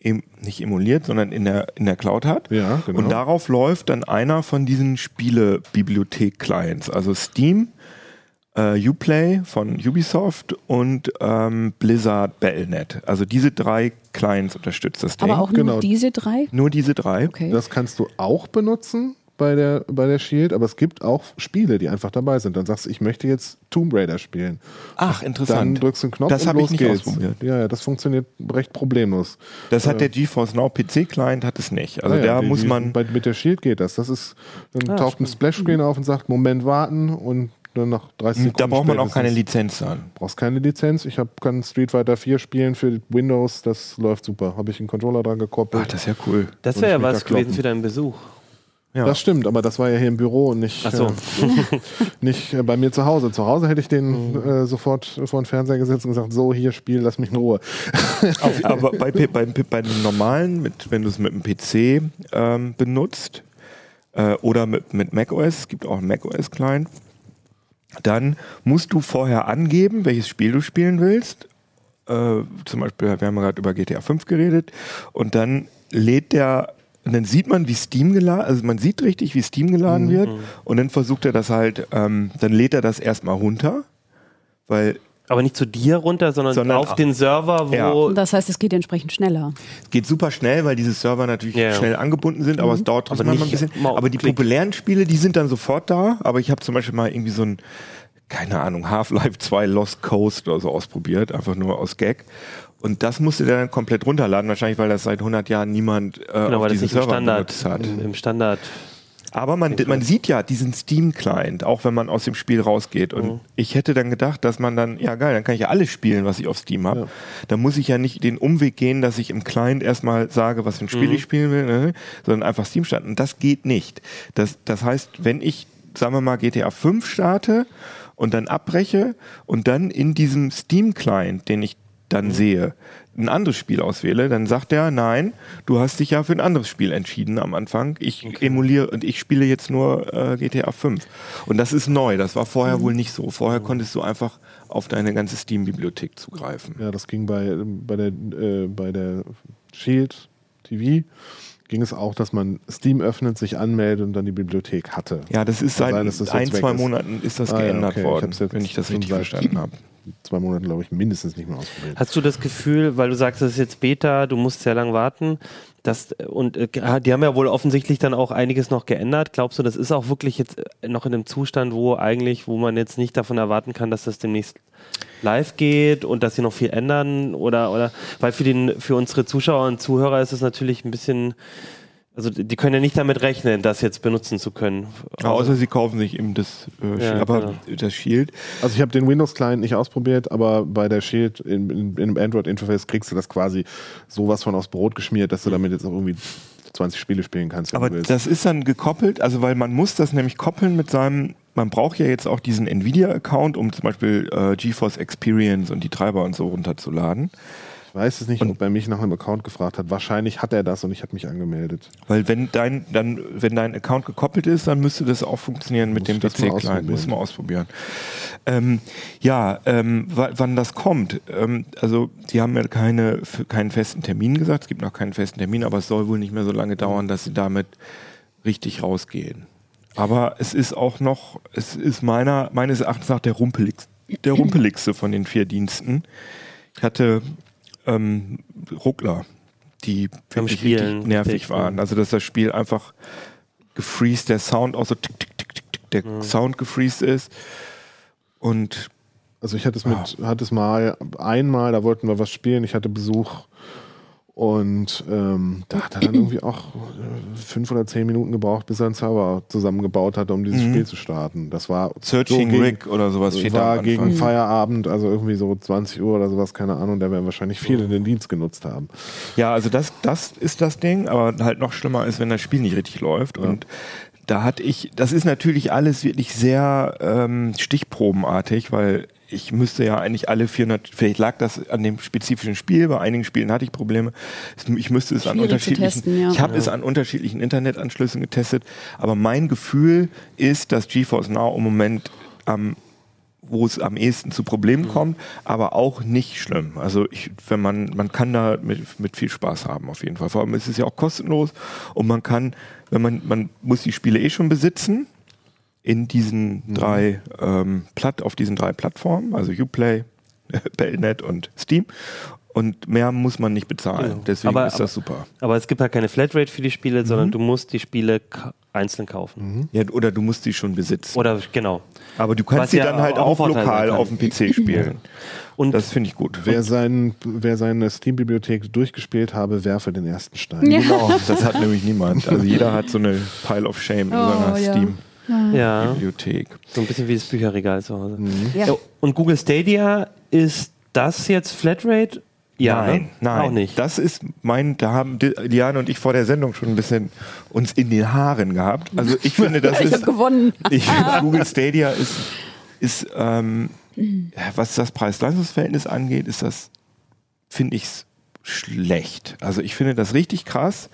em, nicht emuliert, sondern in der, in der Cloud hat. Ja, genau. Und darauf läuft dann einer von diesen Spiele-Bibliothek-Clients, also Steam, äh, Uplay von Ubisoft und ähm, Blizzard Battle.net. Also diese drei Clients unterstützt das Ding. Aber auch nur genau. diese drei? Nur diese drei. Okay. Das kannst du auch benutzen bei der, bei der Shield, aber es gibt auch Spiele, die einfach dabei sind. Dann sagst du, ich möchte jetzt Tomb Raider spielen. Ach, interessant. Dann drückst du einen Knopf das und los ich nicht geht's. ausprobiert. Ja, ja, das funktioniert recht problemlos. Das hat äh, der GeForce Now PC-Client, hat es nicht. Also ja, da die, muss man... Bei, mit der Shield geht das. Das ist, dann ah, taucht stimmt. ein Splash-Screen auf und sagt, Moment warten und dann nach 30 Sekunden. Da braucht man auch keine Lizenz dann. Brauchst keine Lizenz. Ich hab, kann Street Fighter 4 spielen für Windows, das läuft super. Habe ich einen Controller dran gekoppelt. Ach, das ist ja cool. Das wäre ja was gewesen für deinen Besuch. Ja. Das stimmt, aber das war ja hier im Büro und nicht, so. äh, nicht äh, bei mir zu Hause. Zu Hause hätte ich den mhm. äh, sofort vor den Fernseher gesetzt und gesagt, so, hier Spiel, lass mich in Ruhe. aber bei, bei, bei, dem normalen, mit, wenn du es mit dem PC ähm, benutzt äh, oder mit, mit macOS, es gibt auch einen macOS-Client, dann musst du vorher angeben, welches Spiel du spielen willst. Äh, zum Beispiel, wir haben gerade über GTA 5 geredet und dann lädt der und dann sieht man, wie Steam geladen, also man sieht richtig, wie Steam geladen mhm. wird. Und dann versucht er das halt, ähm, dann lädt er das erstmal runter, weil aber nicht zu dir runter, sondern, sondern auf den Server, wo. Ja. Das heißt, es geht entsprechend schneller. Es geht super schnell, weil diese Server natürlich yeah. schnell angebunden sind, aber mhm. es dauert trotzdem aber mal ein bisschen. Mal aber die Klick. populären Spiele, die sind dann sofort da. Aber ich habe zum Beispiel mal irgendwie so ein, keine Ahnung, Half-Life 2 Lost Coast oder so ausprobiert, einfach nur aus Gag. Und das musste der dann komplett runterladen, wahrscheinlich, weil das seit 100 Jahren niemand äh, genau, auf diesen Server Standard, benutzt hat. Im, Im, Standard. Aber man, man sieht ja diesen Steam-Client, auch wenn man aus dem Spiel rausgeht. Und mhm. ich hätte dann gedacht, dass man dann, ja geil, dann kann ich ja alles spielen, was ich auf Steam habe. Ja. Da muss ich ja nicht den Umweg gehen, dass ich im Client erstmal sage, was für ein Spiel mhm. ich spielen will, ne? sondern einfach Steam starten. Und das geht nicht. Das, das heißt, wenn ich, sagen wir mal, GTA 5 starte und dann abbreche und dann in diesem Steam-Client, den ich dann mhm. sehe, ein anderes Spiel auswähle, dann sagt er, nein, du hast dich ja für ein anderes Spiel entschieden am Anfang. Ich okay. emuliere und ich spiele jetzt nur äh, GTA 5. Und das ist neu, das war vorher mhm. wohl nicht so. Vorher konntest du einfach auf deine ganze Steam-Bibliothek zugreifen. Ja, das ging bei, bei, der, äh, bei der Shield TV ging es auch, dass man Steam öffnet, sich anmeldet und dann die Bibliothek hatte. Ja, das ist seit ein, zwei Monaten ist das ah, geändert okay. worden, ich wenn ich das richtig verstanden habe zwei Monaten, glaube ich, mindestens nicht mehr ausprobiert. Hast du das Gefühl, weil du sagst, das ist jetzt Beta, du musst sehr lange warten, dass, und äh, die haben ja wohl offensichtlich dann auch einiges noch geändert. Glaubst du, das ist auch wirklich jetzt äh, noch in einem Zustand, wo eigentlich, wo man jetzt nicht davon erwarten kann, dass das demnächst live geht und dass sie noch viel ändern oder, oder, weil für den, für unsere Zuschauer und Zuhörer ist es natürlich ein bisschen, also die können ja nicht damit rechnen, das jetzt benutzen zu können. Ja, außer sie kaufen sich eben das, äh, ja, aber genau. das Shield. Also ich habe den Windows-Client nicht ausprobiert, aber bei der Shield in, in, in einem Android-Interface kriegst du das quasi sowas von aufs Brot geschmiert, dass du damit jetzt auch irgendwie 20 Spiele spielen kannst. Aber das ist dann gekoppelt, also weil man muss das nämlich koppeln mit seinem, man braucht ja jetzt auch diesen Nvidia-Account, um zum Beispiel äh, GeForce Experience und die Treiber und so runterzuladen. Ich weiß es nicht, und ob er mich nach einem Account gefragt hat. Wahrscheinlich hat er das und ich habe mich angemeldet. Weil wenn dein, dann, wenn dein Account gekoppelt ist, dann müsste das auch funktionieren mit dem PC-Client. Müssen wir ausprobieren. Ähm, ja, ähm, wann das kommt. Ähm, also sie haben ja keine, keinen festen Termin gesagt. Es gibt noch keinen festen Termin, aber es soll wohl nicht mehr so lange dauern, dass sie damit richtig rausgehen. Aber es ist auch noch, es ist meiner, meines Erachtens nach der rumpeligste, der rumpeligste von den vier Diensten. Ich hatte ähm, Ruckler, die wirklich richtig nervig waren. Also dass das Spiel einfach gefreezed, der Sound auch so tick, tick, tick, tick, tick der mhm. Sound gefreezed ist. Und also ich hatte es mit, ah. hatte es mal einmal, da wollten wir was spielen, ich hatte Besuch und ähm, da hat er dann irgendwie auch äh, fünf oder zehn Minuten gebraucht, bis er einen Server zusammengebaut hatte, um dieses mhm. Spiel zu starten. Das war Searching so gegen, Rig oder sowas steht war da gegen Feierabend, also irgendwie so 20 Uhr oder sowas, keine Ahnung. Da werden wahrscheinlich viele den Dienst genutzt haben. Ja, also das, das ist das Ding, aber halt noch schlimmer ist, wenn das Spiel nicht richtig läuft. Ja. Und da hatte ich, das ist natürlich alles wirklich sehr ähm, stichprobenartig, weil ich müsste ja eigentlich alle 400, vielleicht lag das an dem spezifischen Spiel, bei einigen Spielen hatte ich Probleme. Ich müsste es an unterschiedlichen, testen, ja. ich habe ja. es an unterschiedlichen Internetanschlüssen getestet, aber mein Gefühl ist, dass GeForce Now im Moment am wo es am ehesten zu Problemen mhm. kommt, aber auch nicht schlimm. Also ich, wenn man, man kann da mit, mit viel Spaß haben auf jeden Fall. Vor allem ist es ja auch kostenlos und man kann, wenn man, man muss die Spiele eh schon besitzen, in diesen mhm. drei ähm, Platt, auf diesen drei Plattformen, also Uplay, Bellnet und Steam. Und mehr muss man nicht bezahlen. Genau. Deswegen aber, ist das super. Aber es gibt halt keine Flatrate für die Spiele, mhm. sondern du musst die Spiele einzeln kaufen. Mhm. Ja, oder du musst die schon besitzen. Oder genau. Aber du kannst Was sie ja dann halt auch, auch lokal auf dem PC spielen. Und das finde ich gut. Wer, sein, wer seine Steam-Bibliothek durchgespielt habe, werfe den ersten Stein. Ja. Genau, das hat nämlich niemand. Also jeder hat so eine Pile of Shame oh, in seiner ja. Steam. Ja. Bibliothek. So ein bisschen wie das Bücherregal zu Hause. Mhm. Ja. Und Google Stadia, ist das jetzt Flatrate? Ja, nein, ne? nein, auch nicht. Das ist mein, da haben Diane und ich vor der Sendung schon ein bisschen uns in den Haaren gehabt. Also ich finde, das ich ist. gewonnen. Ich finde, Google Stadia ist, ist ähm, was das Preis-Leistungs-Verhältnis angeht, ist das, finde ich, schlecht. Also ich finde das richtig krass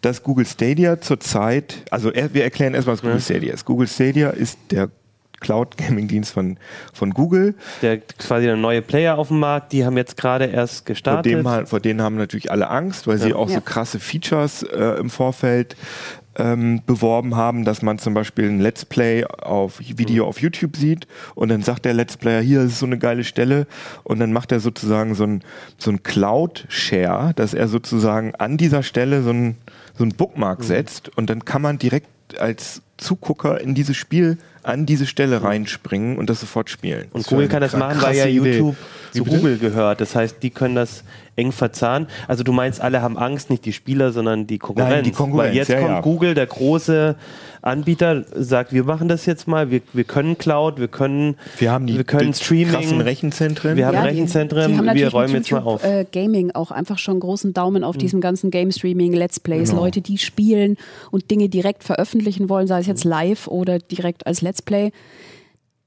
dass Google Stadia zurzeit, also wir erklären erstmal, was Google Stadia ist. Google Stadia ist der Cloud Gaming Dienst von, von Google. Der quasi der neue Player auf dem Markt, die haben jetzt gerade erst gestartet. Vor, dem, vor denen haben natürlich alle Angst, weil ja. sie auch ja. so krasse Features äh, im Vorfeld ähm, beworben haben, dass man zum Beispiel ein Let's Play auf Video mhm. auf YouTube sieht und dann sagt der Let's Player, hier ist so eine geile Stelle und dann macht er sozusagen so ein, so ein Cloud-Share, dass er sozusagen an dieser Stelle so ein, so ein Bookmark mhm. setzt und dann kann man direkt als Zugucker in dieses Spiel an diese Stelle reinspringen und das sofort spielen. Und Google kann das machen, weil ja YouTube zu Google gehört. Das heißt, die können das eng verzahnen. Also du meinst, alle haben Angst, nicht die Spieler, sondern die Konkurrenz. Nein, die Konkurrenz weil jetzt ja, kommt ja. Google, der große Anbieter, sagt, wir machen das jetzt mal, wir, wir können Cloud, wir können, wir haben die, wir können die Streaming, krassen Rechenzentren. wir haben Ja, die- Rechenzentren, die haben wir räumen mit jetzt mal auf. Mhm. Äh, Gaming auch einfach schon großen Daumen auf diesem ganzen Game Streaming, Let's Plays, Genau. Leute, die spielen und Dinge direkt veröffentlichen wollen, sei es jetzt Mhm. live oder direkt als Let's Play.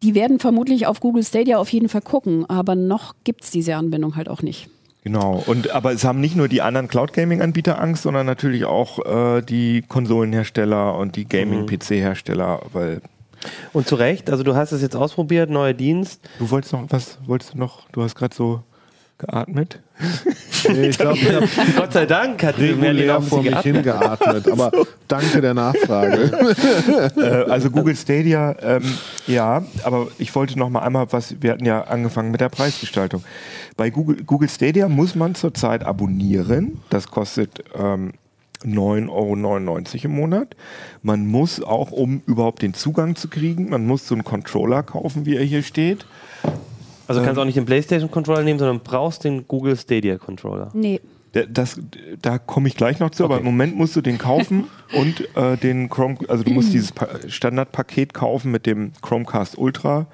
Die werden vermutlich auf Google Stadia auf jeden Fall gucken, aber noch gibt es diese Anbindung halt auch nicht. Genau. Und aber es haben nicht nur die anderen Cloud Gaming Anbieter Angst, sondern natürlich auch äh, die Konsolenhersteller und die Gaming PC Hersteller, weil Und zu Recht, also du hast es jetzt ausprobiert, neuer Dienst. du wolltest noch was wolltest du noch? Du hast gerade so geatmet. Nee, ich glaube, ich habe Gott sei Dank hat regulär vor mich geatmet. hingeatmet. Aber danke der Nachfrage. äh, also Google Stadia, ähm, ja, aber ich wollte noch mal einmal was, wir hatten ja angefangen mit der Preisgestaltung. Bei Google, Google Stadia muss man zurzeit abonnieren, das kostet ähm, 9,99 Euro im Monat. Man muss auch, um überhaupt den Zugang zu kriegen, man muss so einen Controller kaufen, wie er hier steht. Also Ähm. kannst auch nicht den PlayStation Controller nehmen, sondern brauchst den Google Stadia Controller. Nee. Das, da komme ich gleich noch zu, aber Okay. im Moment musst du den kaufen und äh, den Chrome, also du musst dieses Pa- Standardpaket kaufen mit dem Chromecast Ultra.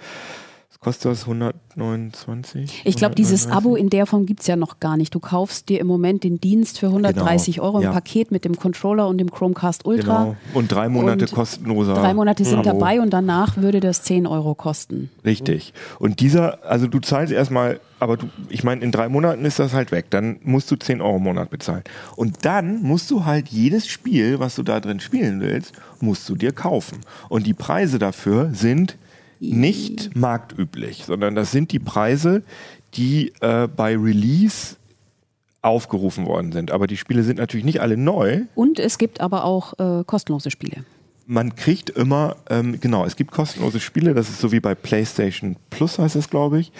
Kostet das? 129? Ich glaube, dieses 139? Abo in der Form gibt es ja noch gar nicht. Du kaufst dir im Moment den Dienst für 130 Genau, Euro im ja. Paket mit dem Controller und dem Chromecast Ultra. Genau. Und drei Monate Und kostenloser. Drei Monate sind Abo. dabei und danach würde das 10 Euro kosten. Richtig. Und dieser, also du zahlst erstmal, aber du, ich meine, in drei Monaten ist das halt weg. Dann musst du 10 Euro im Monat bezahlen. Und dann musst du halt jedes Spiel, was du da drin spielen willst, musst du dir kaufen. Und die Preise dafür sind nicht marktüblich, sondern das sind die Preise, die äh, bei Release aufgerufen worden sind. Aber die Spiele sind natürlich nicht alle neu. Und es gibt aber auch äh, kostenlose Spiele. Man kriegt immer, ähm, genau, es gibt kostenlose Spiele, das ist so wie bei PlayStation Plus heißt es, glaube ich,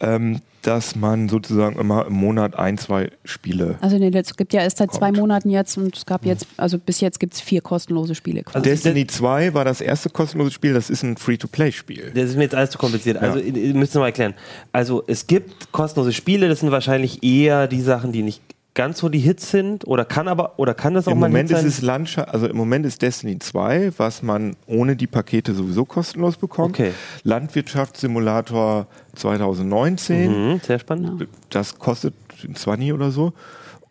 ähm, dass man sozusagen immer im Monat ein, zwei Spiele. Also nee, es gibt ja erst seit zwei Kommt. Monaten jetzt und es gab jetzt, also bis jetzt gibt es vier kostenlose Spiele quasi. Also Destiny 2 war das erste kostenlose Spiel, das ist ein Free-to-Play-Spiel. Das ist mir jetzt alles zu kompliziert. Also, ihr müsst es mal erklären. Also, es gibt kostenlose Spiele, das sind wahrscheinlich eher die Sachen, die nicht ganz so die Hits sind. Oder kann aber, oder kann das auch Im mal Moment Hit ist sein? es Landschaft, also im Moment ist Destiny 2, was man ohne die Pakete sowieso kostenlos bekommt. Okay. Landwirtschaftssimulator 2019, Mhm, sehr spannend. das kostet 20 oder so.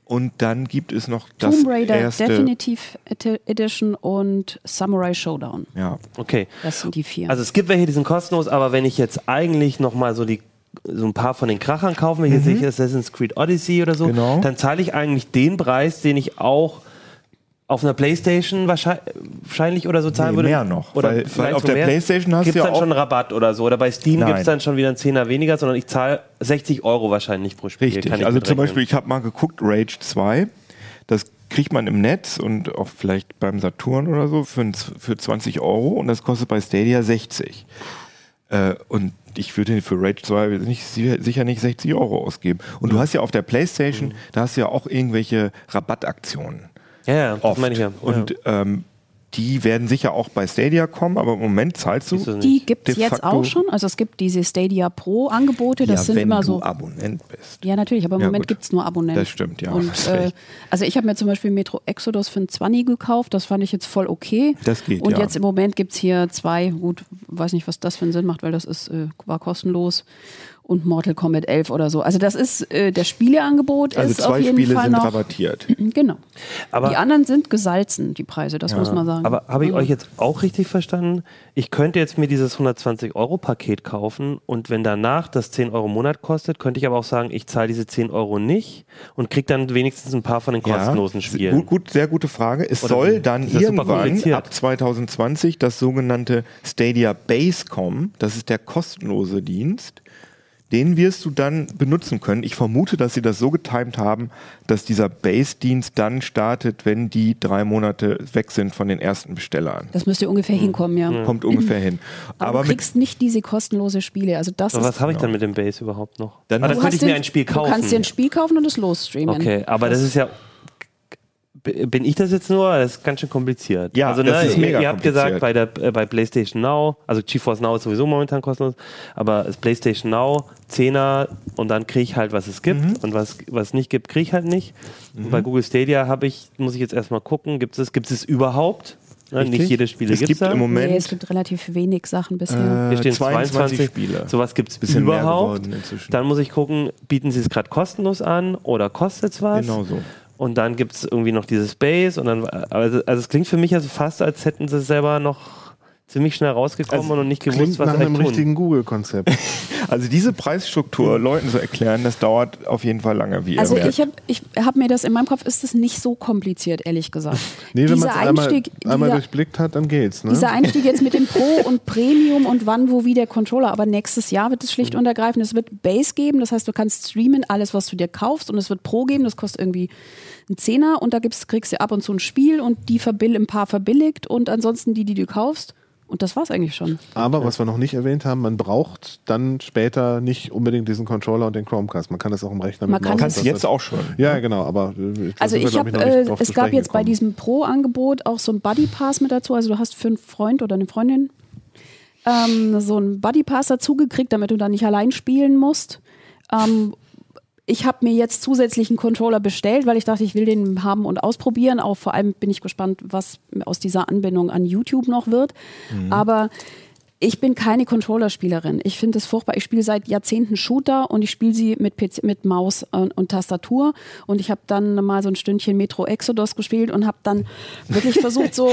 Und dann gibt es noch das Tomb Raider erste. Definitive Edi- Edition und Samurai Showdown. Ja. Okay. Das sind die vier. Also es gibt welche, die sind kostenlos, aber wenn ich jetzt eigentlich nochmal so die so ein paar von den Krachern kaufen, wenn ich jetzt sehe Assassin's Creed Odyssey oder so, Mhm. Genau. dann zahle ich eigentlich den Preis, den ich auch auf einer Playstation wahrscheinlich, oder so zahlen Nee, würde. mehr noch, Oder weil- weil auf der mehr. Playstation hast Gibt's du ja dann auch- schon einen Rabatt oder so. Oder bei Steam gibt es dann schon wieder einen Zehner weniger, sondern ich zahle 60 Euro wahrscheinlich pro Spiel. Richtig. Also zum. Beispiel, ich habe mal geguckt, Rage 2, das kriegt man im Netz und auch vielleicht beim Saturn oder so für, für 20 Euro und das kostet bei Stadia 60. Äh, und ich würde für Rage 2 nicht, sicher nicht 60 Euro ausgeben. Und du hast ja auf der Playstation, da hast du ja auch irgendwelche Rabattaktionen. Ja, ja, das meine ich ja. Und ähm, die werden sicher auch bei Stadia kommen, aber im Moment zahlst du die gibt es jetzt auch schon. Also es gibt diese Stadia Pro Angebote, das ja, sind wenn immer du so. Abonnent bist. Ja, natürlich, aber im Ja, Moment gibt es nur Abonnenten. Das stimmt, ja, Und, äh, also ich habe mir zum Beispiel Metro Exodus für ein 20 gekauft, das fand ich jetzt voll okay. Das geht, Und ja. jetzt im Moment gibt es hier zwei, gut, weiß nicht, was das für einen Sinn macht, weil das ist, äh, war kostenlos. Und Mortal Kombat 11 oder so. Also das ist, äh, das Spieleangebot Also ist auf zwei jeden Spiele Fall sind noch. rabattiert. Genau. Aber- die anderen sind gesalzen, die Preise, das muss man sagen. Aber habe ich Also- euch jetzt auch richtig verstanden? Ich könnte jetzt mir dieses 120-Euro-Paket kaufen und wenn danach das 10 Euro im Monat kostet, könnte ich aber auch sagen, ich zahle diese 10 Euro nicht und kriege dann wenigstens ein paar von den kostenlosen Spielen. Gut, gut, sehr gute Frage. Es Oder soll dann ja irgendwann ab 2020 das sogenannte Stadia Base kommen. Das ist der kostenlose Dienst. Den wirst du dann benutzen können. Ich vermute, dass sie das so getimt haben, dass dieser Base-Dienst dann startet, wenn die drei Monate weg sind von den ersten Bestellern. das müsste ungefähr hinkommen, ja. Kommt ungefähr hin. Aber, Aber du kriegst nicht diese kostenlose Spiele. Also das was habe ich dann mit dem Base überhaupt noch? Dann ah, Du dann könnte ich mir ein Spiel kaufen. Du kannst dir ein Spiel kaufen und es losstreamen. okay, aber das ist ja bin ich das jetzt nur? Das ist ganz schön kompliziert. Ja, also, das ne, ist ihr, mega ihr habt gesagt, bei, der, äh, bei PlayStation Now, also GeForce Now ist sowieso momentan kostenlos, aber das PlayStation Now, 10er und dann kriege ich halt, was es gibt Mhm. und was was es nicht gibt, kriege ich halt nicht. Und bei Google Stadia habe ich, muss ich jetzt erstmal gucken, gibt es gibt es überhaupt? Ne, Richtig. nicht jede Spiele Es gibt's gibt da. im Moment Nee, es gibt relativ wenig Sachen bisher. Hier stehen 22 22 Spiele. Sowas gibt es Bisschen mehr überhaupt. geworden inzwischen. Dann muss ich gucken, bieten sie es gerade kostenlos an oder kostet es was? Genau so. Und dann gibt es irgendwie noch dieses Base und dann, also, also es klingt für mich also fast, als hätten sie es selber noch ziemlich schnell rausgekommen Also und nicht gewusst, Klingt was nach sie einem tun. richtigen Google-Konzept. Also diese Preisstruktur Leuten zu erklären, das dauert auf jeden Fall lange, wie Also ich habe ich hab mir das in meinem Kopf ist es nicht so kompliziert, ehrlich gesagt. Nee, wenn man es einmal, einmal dieser, durchblickt hat, dann geht's. Ne? dieser Einstieg jetzt mit dem Pro und Premium und wann, wo, wie der Controller. Aber nächstes Jahr wird es schlicht und ergreifend, es wird Base geben, das heißt, du kannst streamen, alles, was du dir kaufst und es wird Pro geben, das kostet irgendwie einen Zehner und da gibt's, kriegst du ab und zu ein Spiel und die verbill, ein paar verbilligt und ansonsten die, die du kaufst. Und das war's eigentlich schon. Aber was wir noch nicht erwähnt haben, man braucht dann später nicht unbedingt diesen Controller und den Chromecast. Man kann das auch im Rechner Man mit kann Kannst und du jetzt auch schon. Ja, genau, aber äh, da Also ich habe, äh, es gab jetzt bei gekommen. diesem Pro-Angebot auch so ein Buddy Pass mit dazu. Also du hast für einen Freund oder eine Freundin ähm, so einen Buddy Pass dazu gekriegt, damit du dann nicht allein spielen musst. Ähm, ich habe mir jetzt zusätzlich einen Controller bestellt, weil ich dachte, ich will den haben und ausprobieren. Auch vor allem bin ich gespannt, was aus dieser Anbindung an YouTube noch wird. Aber ich bin keine Controllerspielerin. Ich finde es furchtbar. Ich spiele seit Jahrzehnten Shooter und ich spiele sie mit, PC, mit Maus und, und Tastatur. Und ich habe dann mal so ein Stündchen Metro Exodus gespielt und habe dann wirklich versucht, so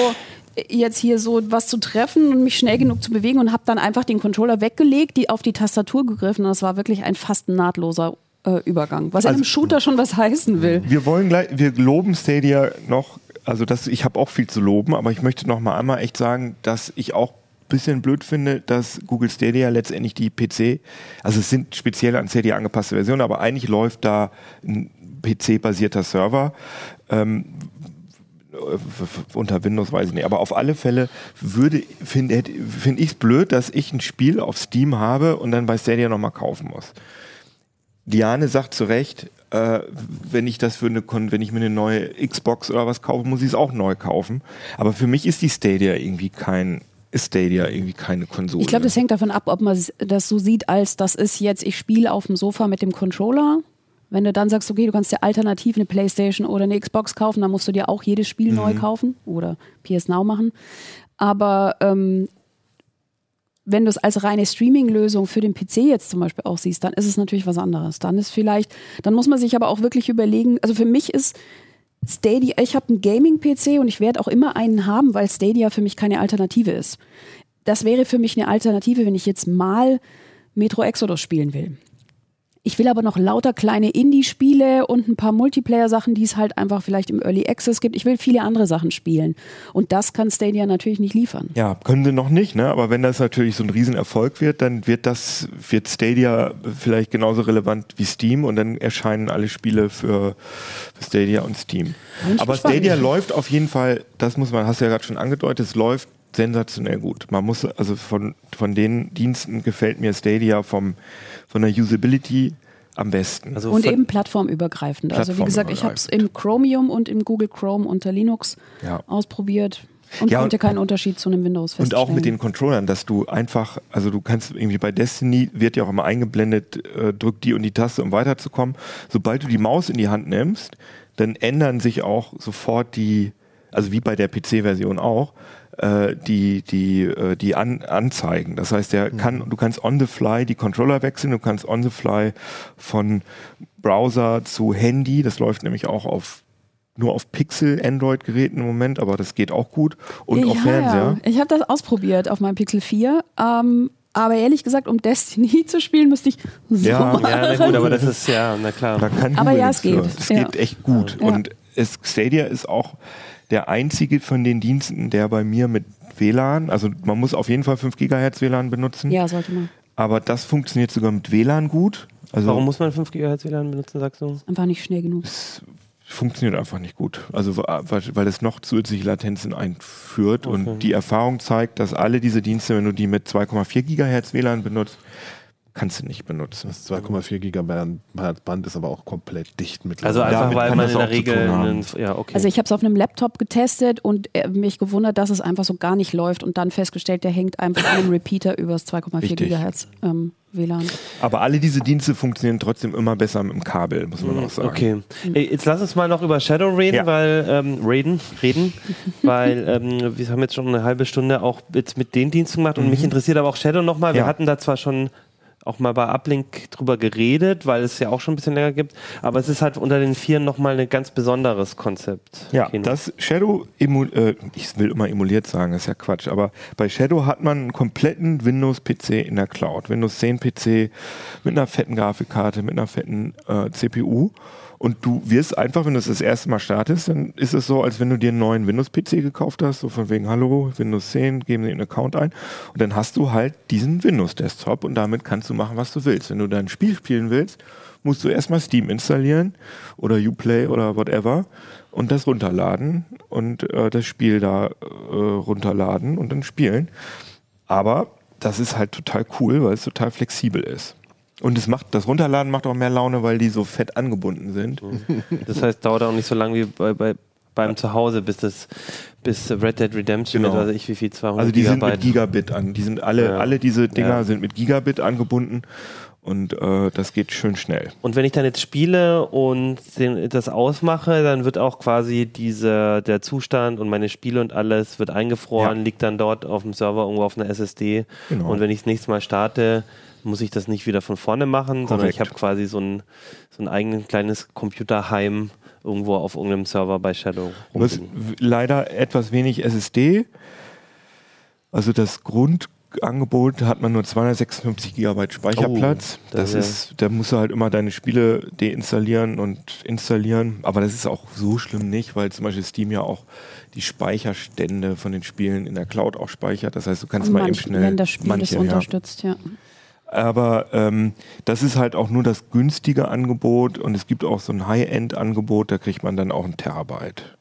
jetzt hier so was zu treffen und mich schnell genug zu bewegen und habe dann einfach den Controller weggelegt, die auf die Tastatur gegriffen. Und das war wirklich ein fast nahtloser äh, Übergang, was in einem Shooter schon was heißen will. Wir wollen gleich, wir loben Stadia noch, also das, ich habe auch viel zu loben, aber ich möchte noch mal einmal echt sagen, dass ich auch ein bisschen blöd finde, dass Google Stadia letztendlich die PC, also es sind speziell an Stadia angepasste Versionen, aber eigentlich läuft da ein PC-basierter Server. Ähm, unter Windows weiß ich nicht, aber auf alle Fälle würde finde find ich es blöd, dass ich ein Spiel auf Steam habe und dann bei Stadia nochmal kaufen muss. Diane sagt zu Recht, äh, wenn ich das für eine, wenn ich mir eine neue Xbox oder was kaufe, muss ich es auch neu kaufen. Aber für mich ist die Stadia irgendwie kein, ist Stadia irgendwie keine Konsole. Ich glaube, das hängt davon ab, ob man das so sieht, als das ist jetzt, ich spiele auf dem Sofa mit dem Controller. Wenn du dann sagst, okay, du kannst dir alternativ eine Playstation oder eine Xbox kaufen, dann musst du dir auch jedes Spiel neu kaufen oder PS Now machen. Aber ähm, wenn du es als reine Streaming-Lösung für den PC jetzt zum Beispiel auch siehst, dann ist es natürlich was anderes. Dann ist vielleicht, dann muss man sich aber auch wirklich überlegen, also für mich ist Stadia, ich habe einen Gaming-PC und ich werde auch immer einen haben, weil Stadia für mich keine Alternative ist. Das wäre für mich eine Alternative, wenn ich jetzt mal Metro Exodus spielen will. Ich will aber noch lauter kleine Indie-Spiele und ein paar Multiplayer-Sachen, die es halt einfach vielleicht im Early Access gibt. Ich will viele andere Sachen spielen. Und das kann Stadia natürlich nicht liefern. Ja, können sie noch nicht, ne? Aber wenn das natürlich so ein Riesenerfolg wird, dann wird das, wird Stadia vielleicht genauso relevant wie Steam und dann erscheinen alle Spiele für, für Stadia und Steam. Aber gespannt. Stadia läuft auf jeden Fall, das muss man, hast du ja gerade schon angedeutet, es läuft sensationell gut. Man muss, also von, von den Diensten gefällt mir Stadia vom, von der Usability am besten. Also Und eben plattformübergreifend. Also wie gesagt, ich habe es im Chromium und im Google Chrome unter Linux Ja. ausprobiert und Ja, konnte und- keinen Unterschied zu einem Windows Und feststellen. auch mit den Controllern, dass du einfach, also du kannst irgendwie bei Destiny wird ja auch immer eingeblendet, äh, drück die und die Taste, um weiterzukommen. Sobald du die Maus in die Hand nimmst, dann ändern sich auch sofort die, also wie bei der PC-Version auch, äh, die, die, äh, die An Anzeigen. Das heißt, der kann, du kannst on the fly die Controller wechseln, du kannst on the fly von Browser zu Handy, das läuft nämlich auch auf nur auf Pixel-Android-Geräten im Moment, aber das geht auch gut. Und auf Fernseher. Ja. Ich habe das ausprobiert auf meinem Pixel 4. Ähm, aber ehrlich gesagt, um Destiny zu spielen, müsste ich so Ja, machen. Ja, na gut, aber das ist ja, na klar. Da kann Aber ja, es geht. für. Es Ja. geht echt gut. Ja. Und es, Stadia ist auch der einzige von den Diensten, der bei mir mit WLAN, also man muss auf jeden Fall 5 GHz WLAN benutzen, Ja, sollte man. aber das funktioniert sogar mit WLAN gut. Also Warum muss man 5 GHz WLAN benutzen, sagst du? Einfach nicht schnell genug. es funktioniert einfach nicht gut. Also weil es noch zusätzliche Latenzen einführt Okay. und die Erfahrung zeigt, dass alle diese Dienste, wenn du die mit 2,4 GHz WLAN benutzt, kannst du nicht benutzen. Das 2,4 Gigabyte Band ist aber auch komplett dicht mit. Also einfach, weil man das in der Regel... einen- Ja, okay. Also ich habe es auf einem Laptop getestet und äh, mich gewundert, dass es einfach so gar nicht läuft und dann festgestellt, der hängt einfach an einem Repeater übers 2,4 Richtig. Gigahertz ähm, WLAN. Aber alle diese Dienste funktionieren trotzdem immer besser mit dem Kabel, muss man auch sagen. Okay. Ey, Jetzt lass uns mal noch über Shadow reden, Ja. weil ähm, reden, reden, weil ähm, wir haben jetzt schon eine halbe Stunde auch jetzt mit den Diensten gemacht und mich interessiert aber auch Shadow nochmal. Wir Ja. hatten da zwar schon auch mal bei Uplink drüber geredet, weil es ja auch schon ein bisschen länger gibt, aber es ist halt unter den Vieren nochmal ein ganz besonderes Konzept. Ja, Keno. das Shadow, äh, ich will immer emuliert sagen, ist ja Quatsch, aber bei Shadow hat man einen kompletten Windows-PC in der Cloud. Windows 10 PC mit einer fetten Grafikkarte, mit einer fetten äh, CPU. Und du wirst einfach, wenn du es das erste Mal startest, dann ist es so, als wenn du dir einen neuen Windows-PC gekauft hast, so von wegen, hallo, Windows 10, geben Sie einen Account ein. Und dann hast du halt diesen Windows-Desktop und damit kannst du machen, was du willst. Wenn du dein Spiel spielen willst, musst du erstmal Steam installieren oder Uplay oder whatever und das runterladen und äh, das Spiel da äh, runterladen und dann spielen. Aber das ist halt total cool, weil es total flexibel ist. Und es macht, das Runterladen macht auch mehr Laune, weil die so fett angebunden sind. Das heißt, dauert auch nicht so lange wie bei, bei, beim Zuhause, bis das bis Red Dead Redemption Genau. mit, weiß ich wie viel, 200 Also die sind Gigabyte. mit Gigabit an. Die sind alle, Ja. alle diese Dinger Ja. sind mit Gigabit angebunden und äh, das geht schön schnell. Und wenn ich dann jetzt spiele und den, das ausmache, dann wird auch quasi diese, der Zustand und meine Spiele und alles wird eingefroren, Ja. liegt dann dort auf dem Server irgendwo auf einer SSD. Genau. Und wenn ich das nächste Mal starte, muss ich das nicht wieder von vorne machen, sondern ich Korrekt. habe quasi so ein, so ein eigenes kleines Computerheim irgendwo auf irgendeinem Server bei Shadow. Du hast leider etwas wenig SSD. Also das Grundangebot hat man nur 256 Gigabyte Speicherplatz. Oh, das das ist da musst du halt immer deine Spiele deinstallieren und installieren. Aber das ist auch so schlimm nicht, weil zum Beispiel Steam ja auch die Speicherstände von den Spielen in der Cloud auch speichert. Das heißt, du kannst Und mal eben manche schnell Länderspiel das manche, ja. unterstützt, ja. Aber ähm, das ist halt auch nur das günstige Angebot und es gibt auch so ein High-End-Angebot, da kriegt man dann auch ein Terabyte.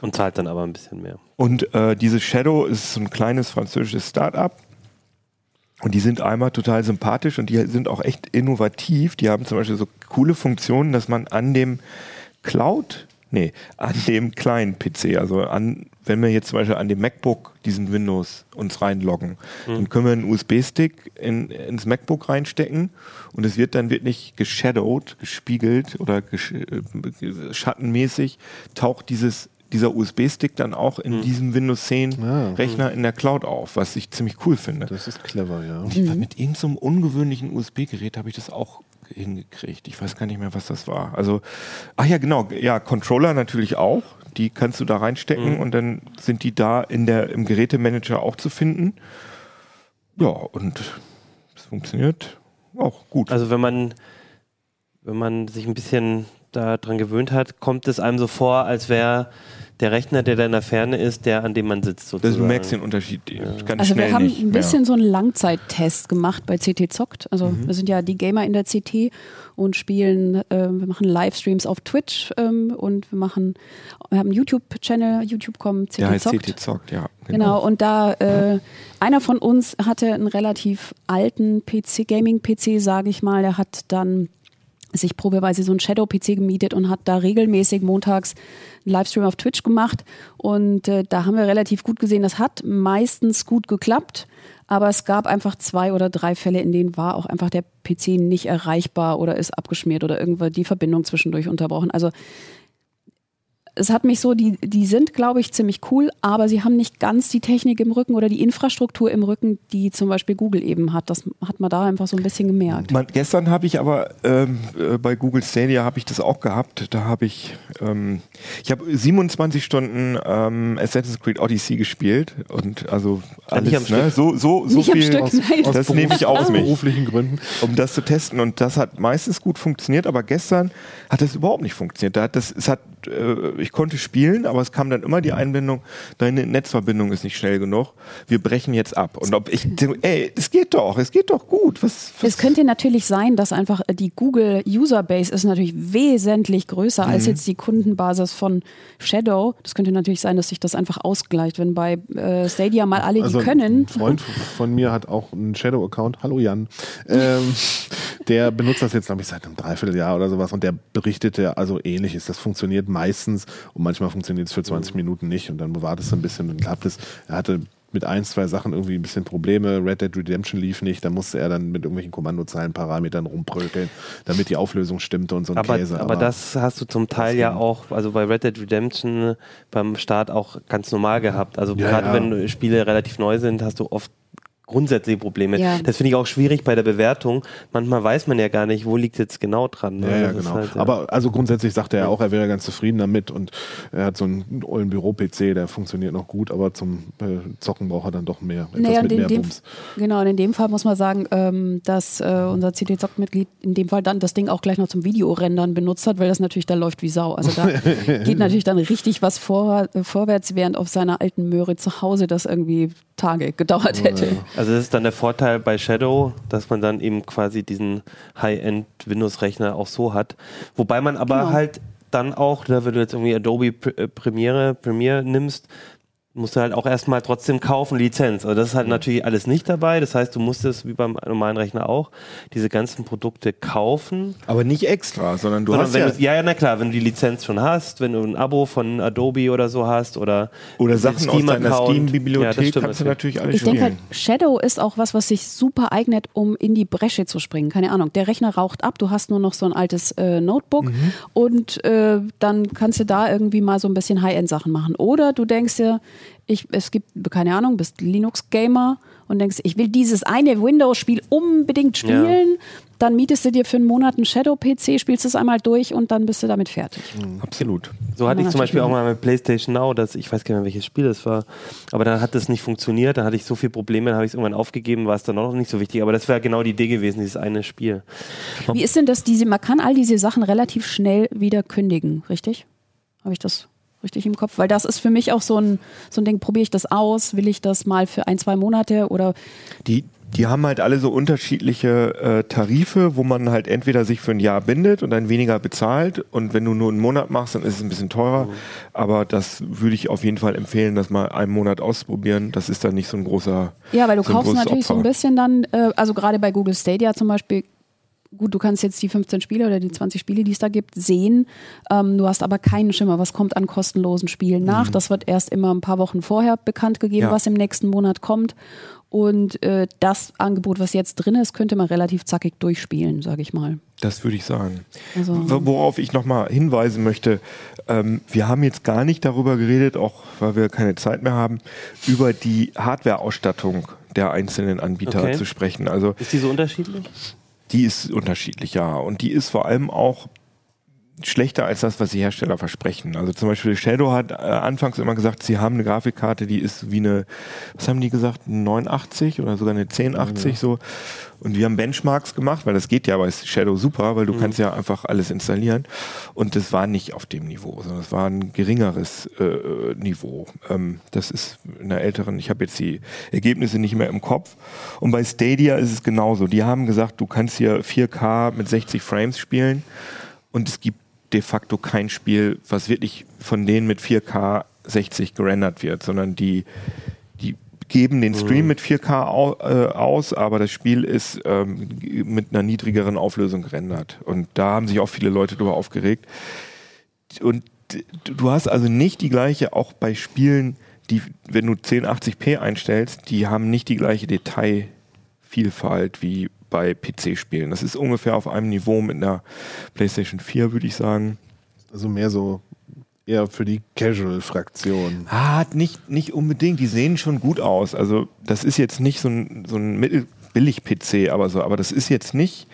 Und zahlt dann aber ein bisschen mehr. Und äh, dieses Shadow ist so ein kleines französisches Start-up. Und die sind einmal total sympathisch und die sind auch echt innovativ. Die haben zum Beispiel so coole Funktionen, dass man an dem Cloud, nee, an dem kleinen PC, also an, wenn wir jetzt zum Beispiel an dem MacBook diesen Windows uns reinloggen, dann können wir einen USB-Stick in, ins MacBook reinstecken und es wird dann wirklich geshadowed, gespiegelt oder gesch äh, schattenmäßig taucht dieses dieser USB-Stick dann auch in diesem Windows 10 Ah. Rechner in der Cloud auf, was ich ziemlich cool finde. Das ist clever, ja. War Mit irgendeinem so einem ungewöhnlichen USB-Gerät habe ich das auch hingekriegt. Ich weiß gar nicht mehr, was das war. Also, ach ja, genau, ja, Controller natürlich auch. Die kannst du da reinstecken und dann sind die da in der, im Gerätemanager auch zu finden. Ja, und es funktioniert auch gut. Also wenn man, wenn man sich ein bisschen daran gewöhnt hat, kommt es einem so vor, als wäre der Rechner, der da in der Ferne ist, der, an dem man sitzt das, sozusagen. du merkst den Unterschied ganz Also wir haben nicht ein mehr. bisschen so einen Langzeittest gemacht bei CT Zockt. Also Mhm. wir sind ja die Gamer in der CT und spielen, ähm, wir machen Livestreams auf Twitch ähm, und wir machen, wir haben einen YouTube-Channel, YouTube.com CT Der heißt Zockt. CT Zockt, ja. Genau, und da äh, einer von uns hatte einen relativ alten PC, Gaming-PC, sage ich mal, der hat dann sich probeweise so einen Shadow-PC gemietet und hat da regelmäßig montags einen Livestream auf Twitch gemacht. Und äh, da haben wir relativ gut gesehen, das hat meistens gut geklappt. Aber es gab einfach zwei oder drei Fälle, in denen war auch einfach der PC nicht erreichbar oder ist abgeschmiert oder irgendwo die Verbindung zwischendurch unterbrochen. Also es hat mich so, die, die sind, glaube ich, ziemlich cool, aber sie haben nicht ganz die Technik im Rücken oder die Infrastruktur im Rücken, die zum Beispiel Google eben hat. Das hat man da einfach so ein bisschen gemerkt. Man, gestern habe ich aber ähm, äh, bei Google Stadia habe ich das auch gehabt. Da habe ich, ähm, ich habe 27 Stunden ähm, Assassin's Creed Odyssey gespielt und also alles, ne? Stück. so so so Nicht viel. Stück, nein. das nehme ich auf aus mich, beruflichen Gründen. um das zu testen und das hat meistens gut funktioniert. Aber gestern hat das überhaupt nicht funktioniert. Da hat das, es hat, äh, ich ich konnte spielen, aber es kam dann immer die Einbindung, deine Netzverbindung ist nicht schnell genug, wir brechen jetzt ab. Und ob ich, ey, es geht doch, es geht doch gut. Was, was? Es könnte natürlich sein, dass einfach die Google Userbase ist natürlich wesentlich größer mhm. als jetzt die Kundenbasis von Shadow. Das könnte natürlich sein, dass sich das einfach ausgleicht, wenn bei äh, Stadia mal alle also die können. Ein Freund von mir hat auch einen Shadow-Account. Hallo Jan. Ähm, der benutzt das jetzt, glaube ich, seit einem Dreivierteljahr oder sowas und der berichtete also ähnliches. Das funktioniert meistens und manchmal funktioniert es für 20 Minuten nicht und dann bewahrt es ein bisschen und klappt es. Er hatte mit ein, zwei Sachen irgendwie ein bisschen Probleme. Red Dead Redemption lief nicht, da musste er dann mit irgendwelchen Kommandozeilenparametern rumbröckeln, damit die Auflösung stimmte und so ein aber, Käse. Aber, aber das hast du zum Teil ja auch, also bei Red Dead Redemption beim Start auch ganz normal gehabt. Also ja, gerade ja. wenn Spiele relativ neu sind, hast du oft grundsätzliche Probleme. Ja. Das finde ich auch schwierig bei der Bewertung. Manchmal weiß man ja gar nicht, wo liegt jetzt genau dran. Ne? Ja, ja genau. Halt, ja. Aber also grundsätzlich sagt er ja auch, er wäre ganz zufrieden damit und er hat so einen ollen Büro-PC, der funktioniert noch gut, aber zum äh, Zocken braucht er dann doch mehr. Etwas naja, mit mehr dem, Bums. Genau, und in dem Fall muss man sagen, ähm, dass äh, unser CT-Zock-Mitglied in dem Fall dann das Ding auch gleich noch zum Videorendern benutzt hat, weil das natürlich da läuft wie Sau. Also da geht natürlich dann richtig was vor, äh, vorwärts, während auf seiner alten Möhre zu Hause das irgendwie Tage gedauert hätte. Also das ist dann der Vorteil bei Shadow, dass man dann eben quasi diesen High-End Windows-Rechner auch so hat. Wobei man aber genau. halt dann auch, wenn du jetzt irgendwie Adobe äh, Premiere, Premiere nimmst, musst du halt auch erstmal trotzdem kaufen, Lizenz. Also das ist halt mhm. natürlich alles nicht dabei. Das heißt, du musstest, wie beim normalen Rechner auch, diese ganzen Produkte kaufen. Aber nicht extra, sondern du sondern hast ja... ja, ja, na klar, wenn du die Lizenz schon hast, wenn du ein Abo von Adobe oder so hast oder... Oder Sachen aus deiner Steam-Bibliothek ja, kannst du natürlich alles Ich denke halt, Shadow ist auch was, was sich super eignet, um in die Bresche zu springen. Keine Ahnung, der Rechner raucht ab, du hast nur noch so ein altes äh, Notebook mhm. und äh, dann kannst du da irgendwie mal so ein bisschen High-End-Sachen machen. Oder du denkst dir, ich, es gibt, keine Ahnung, bist Linux-Gamer und denkst, ich will dieses eine Windows-Spiel unbedingt spielen, ja. dann mietest du dir für einen Monat einen Shadow-PC, spielst es einmal durch und dann bist du damit fertig. Mhm. Absolut. So hatte ich zum Beispiel auch mal mit PlayStation Now, dass ich weiß gar nicht mehr, welches Spiel das war, aber dann hat das nicht funktioniert, dann hatte ich so viele Probleme, dann habe ich es irgendwann aufgegeben, war es dann auch noch nicht so wichtig, aber das wäre genau die Idee gewesen, dieses eine Spiel. Wie ist denn das, diese, man kann all diese Sachen relativ schnell wieder kündigen, richtig? Habe ich das richtig im Kopf? Weil das ist für mich auch so ein, so ein Ding, probiere ich das aus? Will ich das mal für ein, zwei Monate oder? Die, die haben halt alle so unterschiedliche äh, Tarife, wo man halt entweder sich für ein Jahr bindet und dann weniger bezahlt und wenn du nur einen Monat machst, dann ist es ein bisschen teurer. Mhm. Aber das würde ich auf jeden Fall empfehlen, das mal einen Monat auszuprobieren. Das ist dann nicht so ein großer. Ja, weil du so kaufst natürlich Opfer. so ein bisschen dann, äh, also gerade bei Google Stadia zum Beispiel gut, du kannst jetzt die 15 Spiele oder die 20 Spiele, die es da gibt, sehen. Ähm, du hast aber keinen Schimmer, was kommt an kostenlosen Spielen nach. Mhm. Das wird erst immer ein paar Wochen vorher bekannt gegeben, ja. was im nächsten Monat kommt. Und äh, das Angebot, was jetzt drin ist, könnte man relativ zackig durchspielen, sage ich mal. Das würde ich sagen. Also, Worauf ich nochmal hinweisen möchte, ähm, wir haben jetzt gar nicht darüber geredet, auch weil wir keine Zeit mehr haben, über die Hardware-Ausstattung der einzelnen Anbieter okay. zu sprechen. Also, ist die so unterschiedlich? Die ist unterschiedlich, ja. Und die ist vor allem auch schlechter als das, was die Hersteller versprechen. Also zum Beispiel Shadow hat äh, anfangs immer gesagt, sie haben eine Grafikkarte, die ist wie eine, was haben die gesagt, 89 oder sogar eine 1080 ja. so. Und wir haben Benchmarks gemacht, weil das geht ja bei Shadow super, weil du mhm. kannst ja einfach alles installieren. Und das war nicht auf dem Niveau, sondern es war ein geringeres äh, Niveau. Ähm, das ist in der älteren, ich habe jetzt die Ergebnisse nicht mehr im Kopf. Und bei Stadia ist es genauso. Die haben gesagt, du kannst hier 4K mit 60 Frames spielen und es gibt de facto kein Spiel, was wirklich von denen mit 4K 60 gerendert wird, sondern die, die geben den Stream mhm. mit 4K au, äh, aus, aber das Spiel ist ähm, mit einer niedrigeren Auflösung gerendert. Und da haben sich auch viele Leute darüber aufgeregt. Und du hast also nicht die gleiche, auch bei Spielen, die, wenn du 1080p einstellst, die haben nicht die gleiche Detailvielfalt wie bei PC-Spielen. Das ist ungefähr auf einem Niveau mit einer PlayStation 4, würde ich sagen. Also mehr so eher für die Casual-Fraktion. Ah, nicht, nicht unbedingt. Die sehen schon gut aus. Also das ist jetzt nicht so ein, so ein Mittelbillig-PC, aber so. Aber das ist jetzt nicht.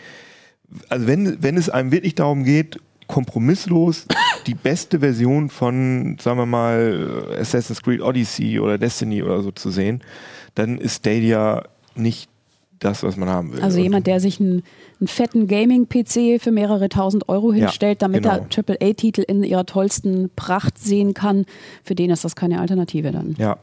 Also wenn, wenn es einem wirklich darum geht, kompromisslos die beste Version von, sagen wir mal, Assassin's Creed Odyssey oder Destiny oder so zu sehen, dann ist Stadia nicht das, was man haben will. Also jemand, der sich einen, einen fetten Gaming-PC für mehrere tausend Euro hinstellt, ja, damit genau. er AAA-Titel in ihrer tollsten Pracht sehen kann, für den ist das keine Alternative dann. Ja.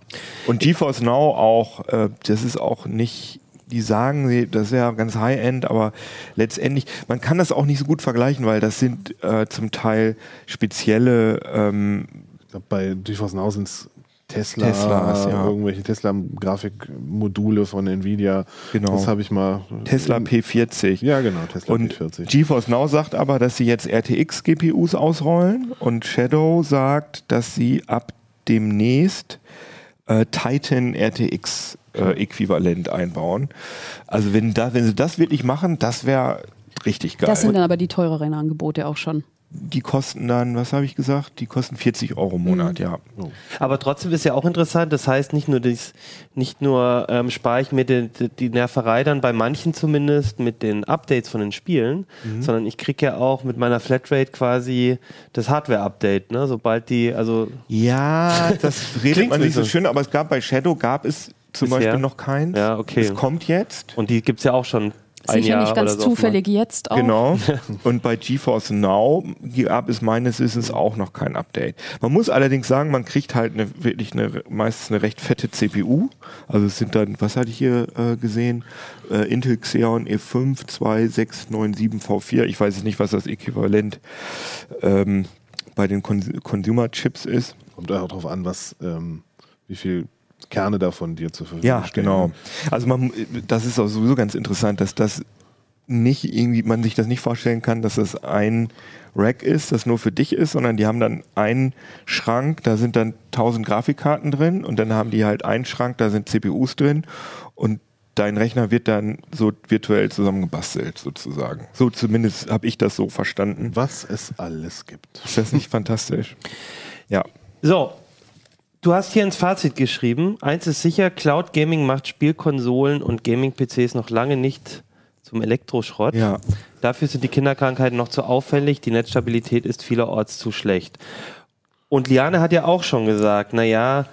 Und GeForce Now auch, äh, das ist auch nicht die sagen, das ist ja ganz High-End, aber letztendlich, man kann das auch nicht so gut vergleichen, weil das sind äh, zum Teil spezielle. Ähm, ich glaube, bei GeForce Now sind es Tesla, Teslas, ja. irgendwelche Tesla-Grafikmodule von Nvidia. Genau. Das habe ich mal. Tesla P40. Ja, genau, Tesla und P40. GeForce Now sagt aber, dass sie jetzt RTX-GPUs ausrollen und Shadow sagt, dass sie ab demnächst äh, Titan RTX äh, Äquivalent einbauen. Also wenn, da, wenn sie das wirklich machen, das wäre richtig geil. Das sind dann aber die teureren Angebote auch schon die kosten dann, was habe ich gesagt? Die kosten 40 Euro im Monat, mhm. ja. Aber trotzdem ist ja auch interessant, das heißt nicht nur, dies, nicht nur ähm, spare ich mir die, die, Nerverei dann bei manchen zumindest mit den Updates von den Spielen, mhm. sondern ich kriege ja auch mit meiner Flatrate quasi das Hardware-Update, ne? sobald die, also... Ja, das redet man nicht so schön, aber es gab bei Shadow gab es zum Bisher? Beispiel noch keins. Ja, okay. Es kommt jetzt. Und die gibt es ja auch schon Sicher Jahr nicht ganz so zufällig jetzt auch. Genau. Und bei GeForce Now gab es meines Wissens auch noch kein Update. Man muss allerdings sagen, man kriegt halt eine, wirklich eine, meistens eine recht fette CPU. Also es sind dann, was hatte ich hier äh, gesehen? Äh, Intel Xeon E5 2697 V4. Ich weiß nicht, was das Äquivalent ähm, bei den Cons Consumer Chips ist. Kommt auch darauf an, was, ähm, wie viel Kerne davon dir zur Verfügung ja, stellen. Ja, genau. Also man, das ist auch sowieso ganz interessant, dass das nicht irgendwie, man sich das nicht vorstellen kann, dass das ein Rack ist, das nur für dich ist, sondern die haben dann einen Schrank, da sind dann 1000 Grafikkarten drin und dann haben die halt einen Schrank, da sind CPUs drin und dein Rechner wird dann so virtuell zusammengebastelt sozusagen. So zumindest habe ich das so verstanden. Was es alles gibt. Ist das nicht fantastisch? Ja. So, Du hast hier ins Fazit geschrieben, eins ist sicher, Cloud Gaming macht Spielkonsolen und Gaming-PCs noch lange nicht zum Elektroschrott. Ja. Dafür sind die Kinderkrankheiten noch zu auffällig, die Netzstabilität ist vielerorts zu schlecht. Und Liane hat ja auch schon gesagt, naja,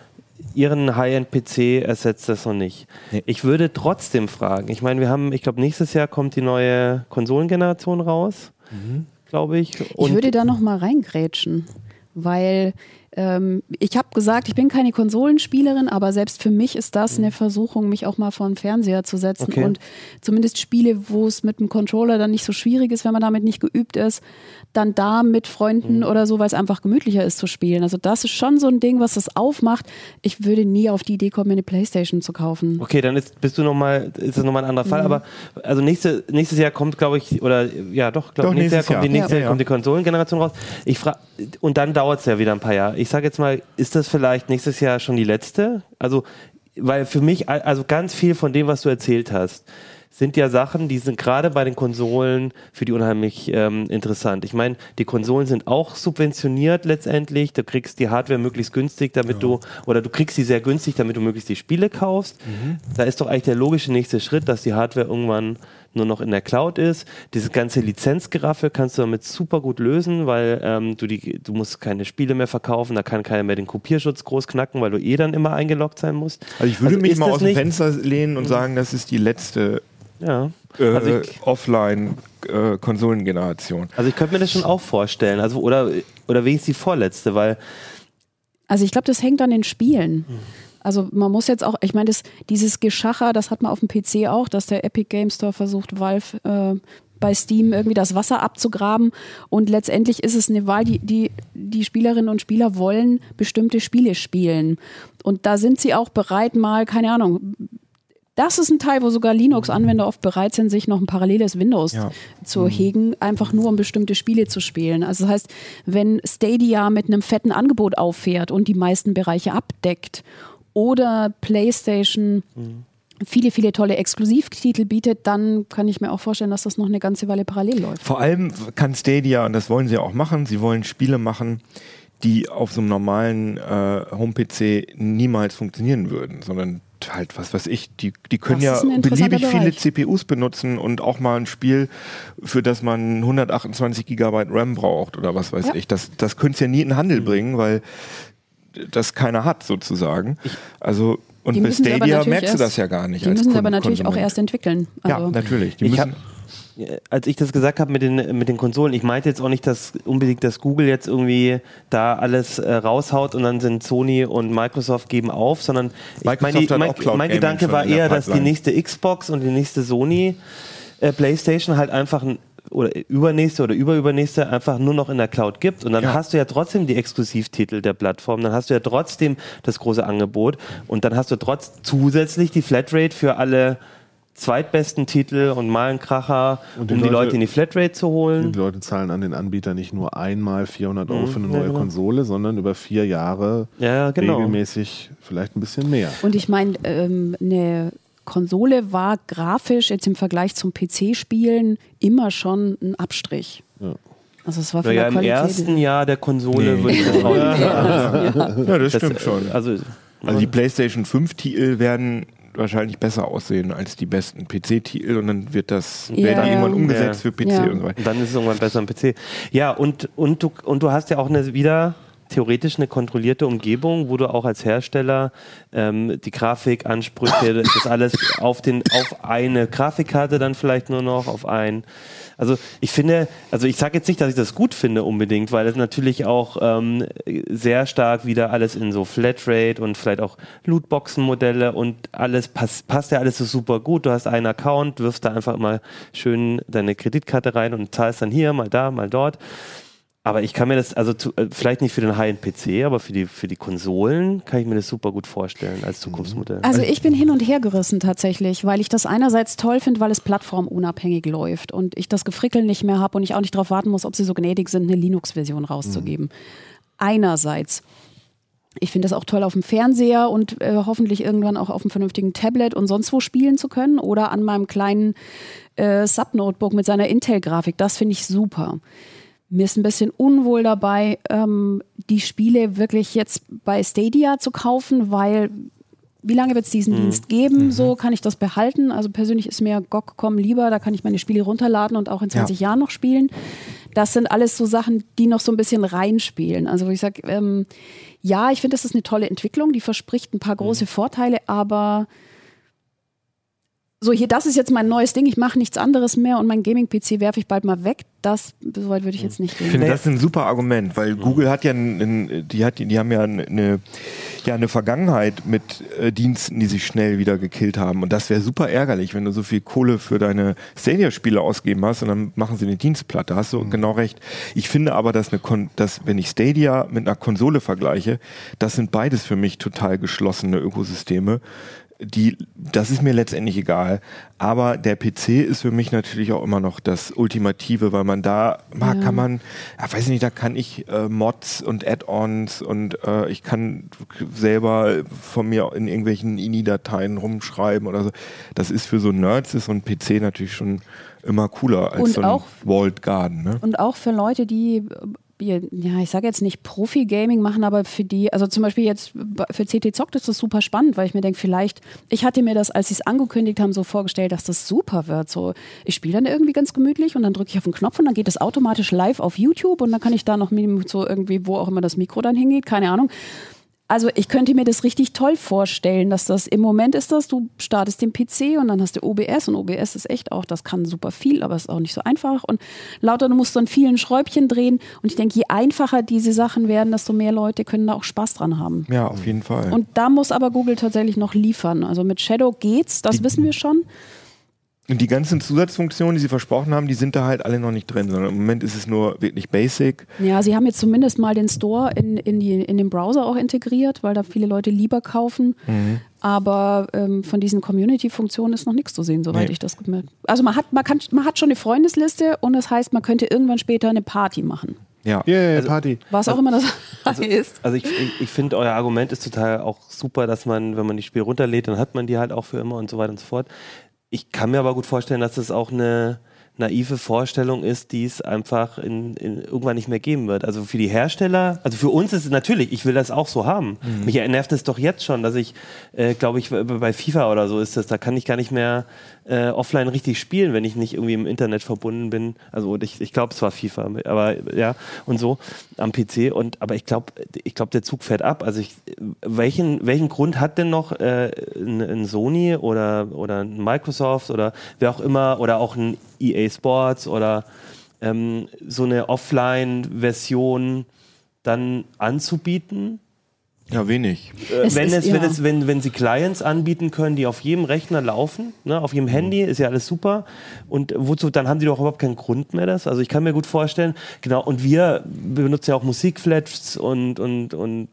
ihren High-End-PC ersetzt das noch nicht. Nee. Ich würde trotzdem fragen, ich meine, wir haben, ich glaube, nächstes Jahr kommt die neue Konsolengeneration raus, mhm. glaube ich. Und ich würde da noch mal reingrätschen, weil ähm, ich habe gesagt, ich bin keine Konsolenspielerin, aber selbst für mich ist das eine Versuchung, mich auch mal vor den Fernseher zu setzen okay. und zumindest Spiele, wo es mit dem Controller dann nicht so schwierig ist, wenn man damit nicht geübt ist, dann da mit Freunden mhm. oder so, weil es einfach gemütlicher ist zu spielen. Also das ist schon so ein Ding, was das aufmacht. Ich würde nie auf die Idee kommen, mir eine Playstation zu kaufen. Okay, dann ist, bist du noch mal, ist das nochmal ein anderer Fall. Mhm. Aber also nächste, nächstes Jahr kommt, glaube ich, oder ja doch, glaube nächstes, nächstes Jahr kommt die nächste ja. kommt die Konsolengeneration raus. Ich frage und dann dauert es ja wieder ein paar Jahre. Ich sage jetzt mal, ist das vielleicht nächstes Jahr schon die letzte? Also weil für mich, also ganz viel von dem, was du erzählt hast, sind ja Sachen, die sind gerade bei den Konsolen für die unheimlich ähm, interessant. Ich meine, die Konsolen sind auch subventioniert letztendlich. Du kriegst die Hardware möglichst günstig, damit ja. du, oder du kriegst sie sehr günstig, damit du möglichst die Spiele kaufst. Mhm. Da ist doch eigentlich der logische nächste Schritt, dass die Hardware irgendwann nur noch in der Cloud ist. Dieses ganze Lizenzgeraffe kannst du damit super gut lösen, weil ähm, du, die, du musst keine Spiele mehr verkaufen, da kann keiner mehr den Kopierschutz groß knacken, weil du eh dann immer eingeloggt sein musst. Also ich würde also mich mal aus dem Fenster lehnen und mhm. sagen, das ist die letzte ja. Äh, also offline äh, Konsolengeneration. Also ich könnte mir das schon auch vorstellen, also oder oder wenigstens die vorletzte, weil also ich glaube, das hängt an den Spielen. Also man muss jetzt auch, ich meine, dieses Geschacher, das hat man auf dem PC auch, dass der Epic Game Store versucht, Valve äh, bei Steam irgendwie das Wasser abzugraben. Und letztendlich ist es eine Wahl, die, die, die Spielerinnen und Spieler wollen bestimmte Spiele spielen. Und da sind sie auch bereit, mal, keine Ahnung, das ist ein Teil, wo sogar Linux-Anwender oft bereit sind, sich noch ein paralleles Windows ja. zu mhm. hegen, einfach nur um bestimmte Spiele zu spielen. Also das heißt, wenn Stadia mit einem fetten Angebot auffährt und die meisten Bereiche abdeckt oder PlayStation mhm. viele, viele tolle Exklusivtitel bietet, dann kann ich mir auch vorstellen, dass das noch eine ganze Weile parallel läuft. Vor allem kann Stadia, und das wollen sie auch machen, sie wollen Spiele machen, die auf so einem normalen äh, Home-PC niemals funktionieren würden, sondern halt, was weiß ich, die, die können ja beliebig viele CPUs benutzen und auch mal ein Spiel, für das man 128 Gigabyte RAM braucht oder was weiß ja. ich. Das, das könnte es ja nie in den Handel mhm. bringen, weil das keiner hat sozusagen. Also Und Die bei Stadia merkst du das ja gar nicht. Die als müssen sie Kunden- aber natürlich auch Konsument. erst entwickeln. Ja, Also, natürlich. Die Ich müssen, als ich das gesagt habe mit den, mit den Konsolen, ich meinte jetzt auch nicht, dass unbedingt, dass Google jetzt irgendwie da alles äh, raushaut und dann sind Sony und Microsoft geben auf, sondern ich, mein, mein, auch mein Gedanke war eher, dass die nächste Xbox und die nächste Sony äh, PlayStation halt einfach ein oder übernächste oder überübernächste einfach nur noch in der Cloud gibt und dann Ja. hast du ja trotzdem die Exklusivtitel der Plattform, dann hast du ja trotzdem das große Angebot und dann hast du trotz zusätzlich die Flatrate für alle zweitbesten Titel und mal einen Kracher, um die Leute, Leute- in die Flatrate zu holen. Die Leute zahlen an den Anbieter nicht nur einmal 400 Euro Mhm, für eine ja, neue genau. Konsole, sondern über vier Jahre Ja, ja, genau. regelmäßig vielleicht ein bisschen mehr. Und ich meine, ähm, eine Konsole war grafisch jetzt im Vergleich zum PC-Spielen immer schon ein Abstrich. Ja. Also es war Naja, im Qualität. ersten Jahr der Konsole Nee. würde ich das auch nicht sagen. ja, das Das, stimmt äh, schon. Also, Also die PlayStation 5 Titel werden wahrscheinlich besser aussehen als die besten PC-Titel und dann wird das Ja, dann ja. irgendwann umgesetzt Ja. für PC Ja. und so weiter. Und dann ist es irgendwann besser am PC. Ja, und, und, du, und du hast ja auch eine, wieder theoretisch eine kontrollierte Umgebung, wo du auch als Hersteller ähm, die Grafikansprüche, das alles auf, den, auf eine Grafikkarte dann vielleicht nur noch, auf ein. Also ich finde, also ich sage jetzt nicht, dass ich das gut finde unbedingt, weil es natürlich auch ähm, sehr stark wieder alles in so Flatrate und vielleicht auch Lootboxen-Modelle und alles pass, passt ja alles so super gut. Du hast einen Account, wirfst da einfach immer schön deine Kreditkarte rein und zahlst dann hier, mal da, mal dort. Aber ich kann mir das, also zu, äh, vielleicht nicht für den High-End-PC, aber für die, für die Konsolen kann ich mir das super gut vorstellen als Zukunftsmodell. Also ich bin hin und her gerissen tatsächlich, weil ich das einerseits toll finde, weil es plattformunabhängig läuft und ich das Gefrickel nicht mehr habe und ich auch nicht darauf warten muss, ob sie so gnädig sind, eine Linux-Version rauszugeben. Einerseits. Ich finde es auch toll auf dem Fernseher und äh, hoffentlich irgendwann auch auf einem vernünftigen Tablet und sonst wo spielen zu können oder an meinem kleinen äh, Sub-Notebook mit seiner Intel-Grafik. Das finde ich super. Mir ist ein bisschen unwohl dabei, ähm, die Spiele wirklich jetzt bei Stadia zu kaufen, weil wie lange wird es diesen Dienst geben? So kann ich das behalten. Also persönlich ist mir GOG.com lieber, da kann ich meine Spiele runterladen und auch in 20 Jahren noch spielen. Das sind alles so Sachen, die noch so ein bisschen reinspielen. Also wo ich sage, ähm, ja, ich finde, das ist eine tolle Entwicklung, die verspricht ein paar große Vorteile, aber so hier, das ist jetzt mein neues Ding, ich mache nichts anderes mehr und mein Gaming-PC werfe ich bald mal weg. Das, so weit würde ich jetzt nicht Ich gehen. finde, das ist ein super Argument, weil Google hat ja, ein, ein, die, hat, die haben ja eine, ja eine Vergangenheit mit äh, Diensten, die sich schnell wieder gekillt haben. Und das wäre super ärgerlich, wenn du so viel Kohle für deine Stadia-Spiele ausgeben hast und dann machen sie eine Dienstplatte. Hast du genau recht. Ich finde aber, dass, eine Kon dass wenn ich Stadia mit einer Konsole vergleiche, das sind beides für mich total geschlossene Ökosysteme die, das ist mir letztendlich egal. Aber der PC ist für mich natürlich auch immer noch das Ultimative, weil man da, Ja. kann man, ja, weiß ich nicht, da kann ich äh, Mods und Add-ons und äh, ich kann selber von mir in irgendwelchen INI-Dateien rumschreiben oder so. Das ist für so Nerds ist so ein PC natürlich schon immer cooler als Und so ein auch- Walled Garden. Ne? Und auch für Leute, die, ja, ich sage jetzt nicht Profi-Gaming machen, aber für die, also zum Beispiel jetzt für CT Zockt ist das super spannend, weil ich mir denke, vielleicht, ich hatte mir das, als sie es angekündigt haben, so vorgestellt, dass das super wird. So, ich spiele dann irgendwie ganz gemütlich und dann drücke ich auf den Knopf und dann geht es automatisch live auf YouTube und dann kann ich da noch so irgendwie, wo auch immer das Mikro dann hingeht, keine Ahnung. Also ich könnte mir das richtig toll vorstellen, dass das im Moment ist das, du startest den PC und dann hast du OBS und OBS ist echt auch, das kann super viel, aber ist auch nicht so einfach und lauter, du musst dann vielen Schräubchen drehen und ich denke, je einfacher diese Sachen werden, desto mehr Leute können da auch Spaß dran haben. Ja, auf jeden Fall. Und da muss aber Google tatsächlich noch liefern. Also mit Shadow geht's, das wissen wir schon. Und die ganzen Zusatzfunktionen, die sie versprochen haben, die sind da halt alle noch nicht drin, sondern im Moment ist es nur wirklich basic. Ja, sie haben jetzt zumindest mal den Store in, in, die, in den Browser auch integriert, weil da viele Leute lieber kaufen. Aber ähm, von diesen Community-Funktionen ist noch nichts zu sehen, soweit Nee. ich das gemerkt Also man hat, man, kann, man hat schon eine Freundesliste und das heißt, man könnte irgendwann später eine Party machen. Ja. Yeah, Party. Was auch immer das heißt. Also ich, ich, ich finde, euer Argument ist total auch super, dass man, wenn man die Spiele runterlädt, dann hat man die halt auch für immer und so weiter und so fort. Ich kann mir aber gut vorstellen, dass das auch eine, naive Vorstellung ist, die es einfach in, in irgendwann nicht mehr geben wird. Also für die Hersteller, also für uns ist es natürlich, ich will das auch so haben. Mhm. Mich nervt es doch jetzt schon, dass ich, äh, glaube ich, bei FIFA oder so ist das, da kann ich gar nicht mehr äh, offline richtig spielen, wenn ich nicht irgendwie im Internet verbunden bin. Also ich, ich glaube, es war FIFA, aber ja, und so am PC. Und aber ich glaube, ich glaube, der Zug fährt ab. Also ich, welchen, welchen Grund hat denn noch äh, ein, ein Sony oder, oder ein Microsoft oder wer auch immer oder auch ein EA Sports oder ähm, so eine Offline-Version dann anzubieten? Ja, wenig. Äh, es wenn, ist, es, ja. wenn, es, wenn, wenn sie Clients anbieten können, die auf jedem Rechner laufen, ne, auf jedem mhm. Handy, ist ja alles super. Und wozu, dann haben die doch überhaupt keinen Grund mehr das. Also ich kann mir gut vorstellen, genau, und wir benutzen ja auch Musikflats und, und, und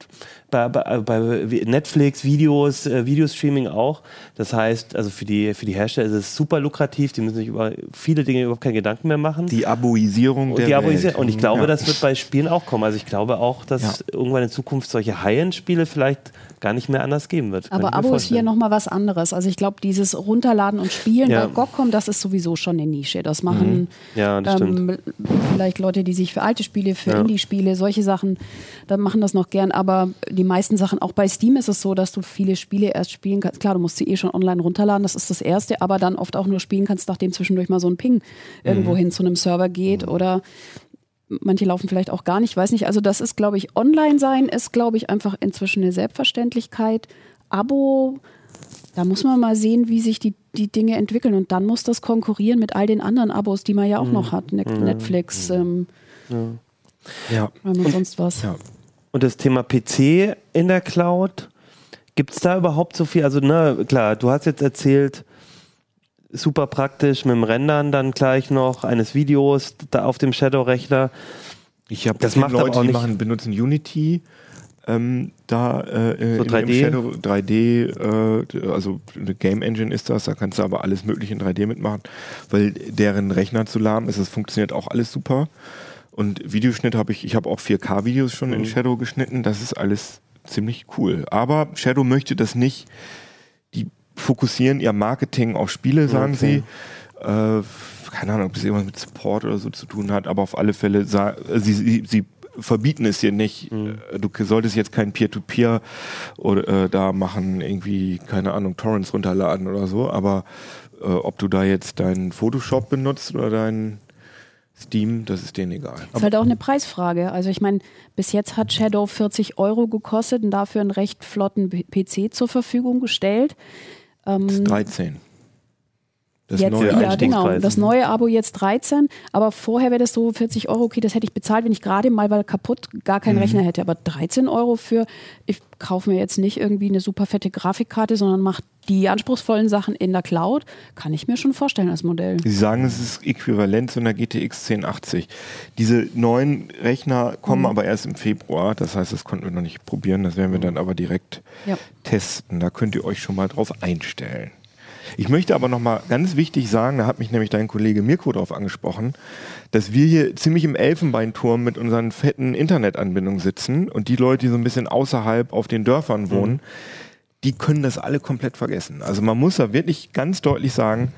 bei, bei, bei Netflix, Videos, äh, Videostreaming auch. Das heißt, also für die, für die Hersteller ist es super lukrativ, die müssen sich über viele Dinge überhaupt keine Gedanken mehr machen. Die Aboisierung und der die Aboisierung. Welt. Und ich glaube, ja. das wird bei Spielen auch kommen. Also ich glaube auch, dass ja. irgendwann in Zukunft solche High-End-Spiele vielleicht gar nicht mehr anders geben wird. Aber Abo ist hier nochmal was anderes. Also ich glaube, dieses Runterladen und Spielen ja. bei GOGCOM, das ist sowieso schon eine Nische. Das machen mhm. ja, das ähm, vielleicht Leute, die sich für alte Spiele, für ja. Indie-Spiele, solche Sachen, dann machen das noch gern. Aber die meisten Sachen, auch bei Steam ist es so, dass du viele Spiele erst spielen kannst. Klar, du musst sie eh schon online runterladen, das ist das Erste, aber dann oft auch nur spielen kannst, nachdem zwischendurch mal so ein Ping irgendwo mhm. hin zu einem Server geht mhm. oder manche laufen vielleicht auch gar nicht, weiß nicht. Also das ist, glaube ich, online sein ist, glaube ich, einfach inzwischen eine Selbstverständlichkeit. Abo, da muss man mal sehen, wie sich die, die Dinge entwickeln. Und dann muss das konkurrieren mit all den anderen Abos, die man ja auch mhm. noch hat. Netflix, mhm. ähm, ja. und sonst was. Ja. Und das Thema PC in der Cloud, gibt es da überhaupt so viel? Also, ne, klar, du hast jetzt erzählt, super praktisch mit dem Rendern dann gleich noch eines Videos da auf dem Shadow-Rechner. Ich habe das macht Leute, die machen, benutzen Unity. Ähm, da äh, so 3D. Shadow 3D, äh, also eine Game Engine ist das, da kannst du aber alles mögliche in 3D mitmachen, weil deren Rechner zu lahm ist, es funktioniert auch alles super. Und Videoschnitt habe ich, ich habe auch 4K-Videos schon mhm. in Shadow geschnitten, das ist alles ziemlich cool. Aber Shadow möchte das nicht fokussieren ihr Marketing auf Spiele, sagen okay. sie. Äh, keine Ahnung, ob das irgendwas mit Support oder so zu tun hat, aber auf alle Fälle, sie, sie, sie verbieten es dir nicht. Mhm. Äh, du solltest jetzt kein Peer-to-Peer oder äh, da machen, irgendwie, keine Ahnung, Torrents runterladen oder so, aber äh, ob du da jetzt deinen Photoshop benutzt oder deinen Steam, das ist denen egal. Das ist halt auch eine Preisfrage. Also ich meine, bis jetzt hat Shadow 40 Euro gekostet und dafür einen recht flotten PC zur Verfügung gestellt. Ähm, 13. Das jetzt, neue ja, genau. Das neue Abo jetzt 13, aber vorher wäre das so 40 Euro, okay, das hätte ich bezahlt, wenn ich gerade mal, weil kaputt gar keinen mhm. Rechner hätte. Aber 13 Euro für, ich kaufe mir jetzt nicht irgendwie eine super fette Grafikkarte, sondern mache die anspruchsvollen Sachen in der Cloud, kann ich mir schon vorstellen als Modell. Sie sagen, es ist äquivalent zu einer GTX 1080. Diese neuen Rechner kommen mhm. aber erst im Februar, das heißt, das konnten wir noch nicht probieren, das werden wir dann aber direkt ja. testen. Da könnt ihr euch schon mal drauf einstellen. Ich möchte aber noch mal ganz wichtig sagen, da hat mich nämlich dein Kollege Mirko darauf angesprochen, dass wir hier ziemlich im Elfenbeinturm mit unseren fetten Internetanbindungen sitzen und die Leute, die so ein bisschen außerhalb auf den Dörfern wohnen, mhm. die können das alle komplett vergessen. Also man muss da wirklich ganz deutlich sagen,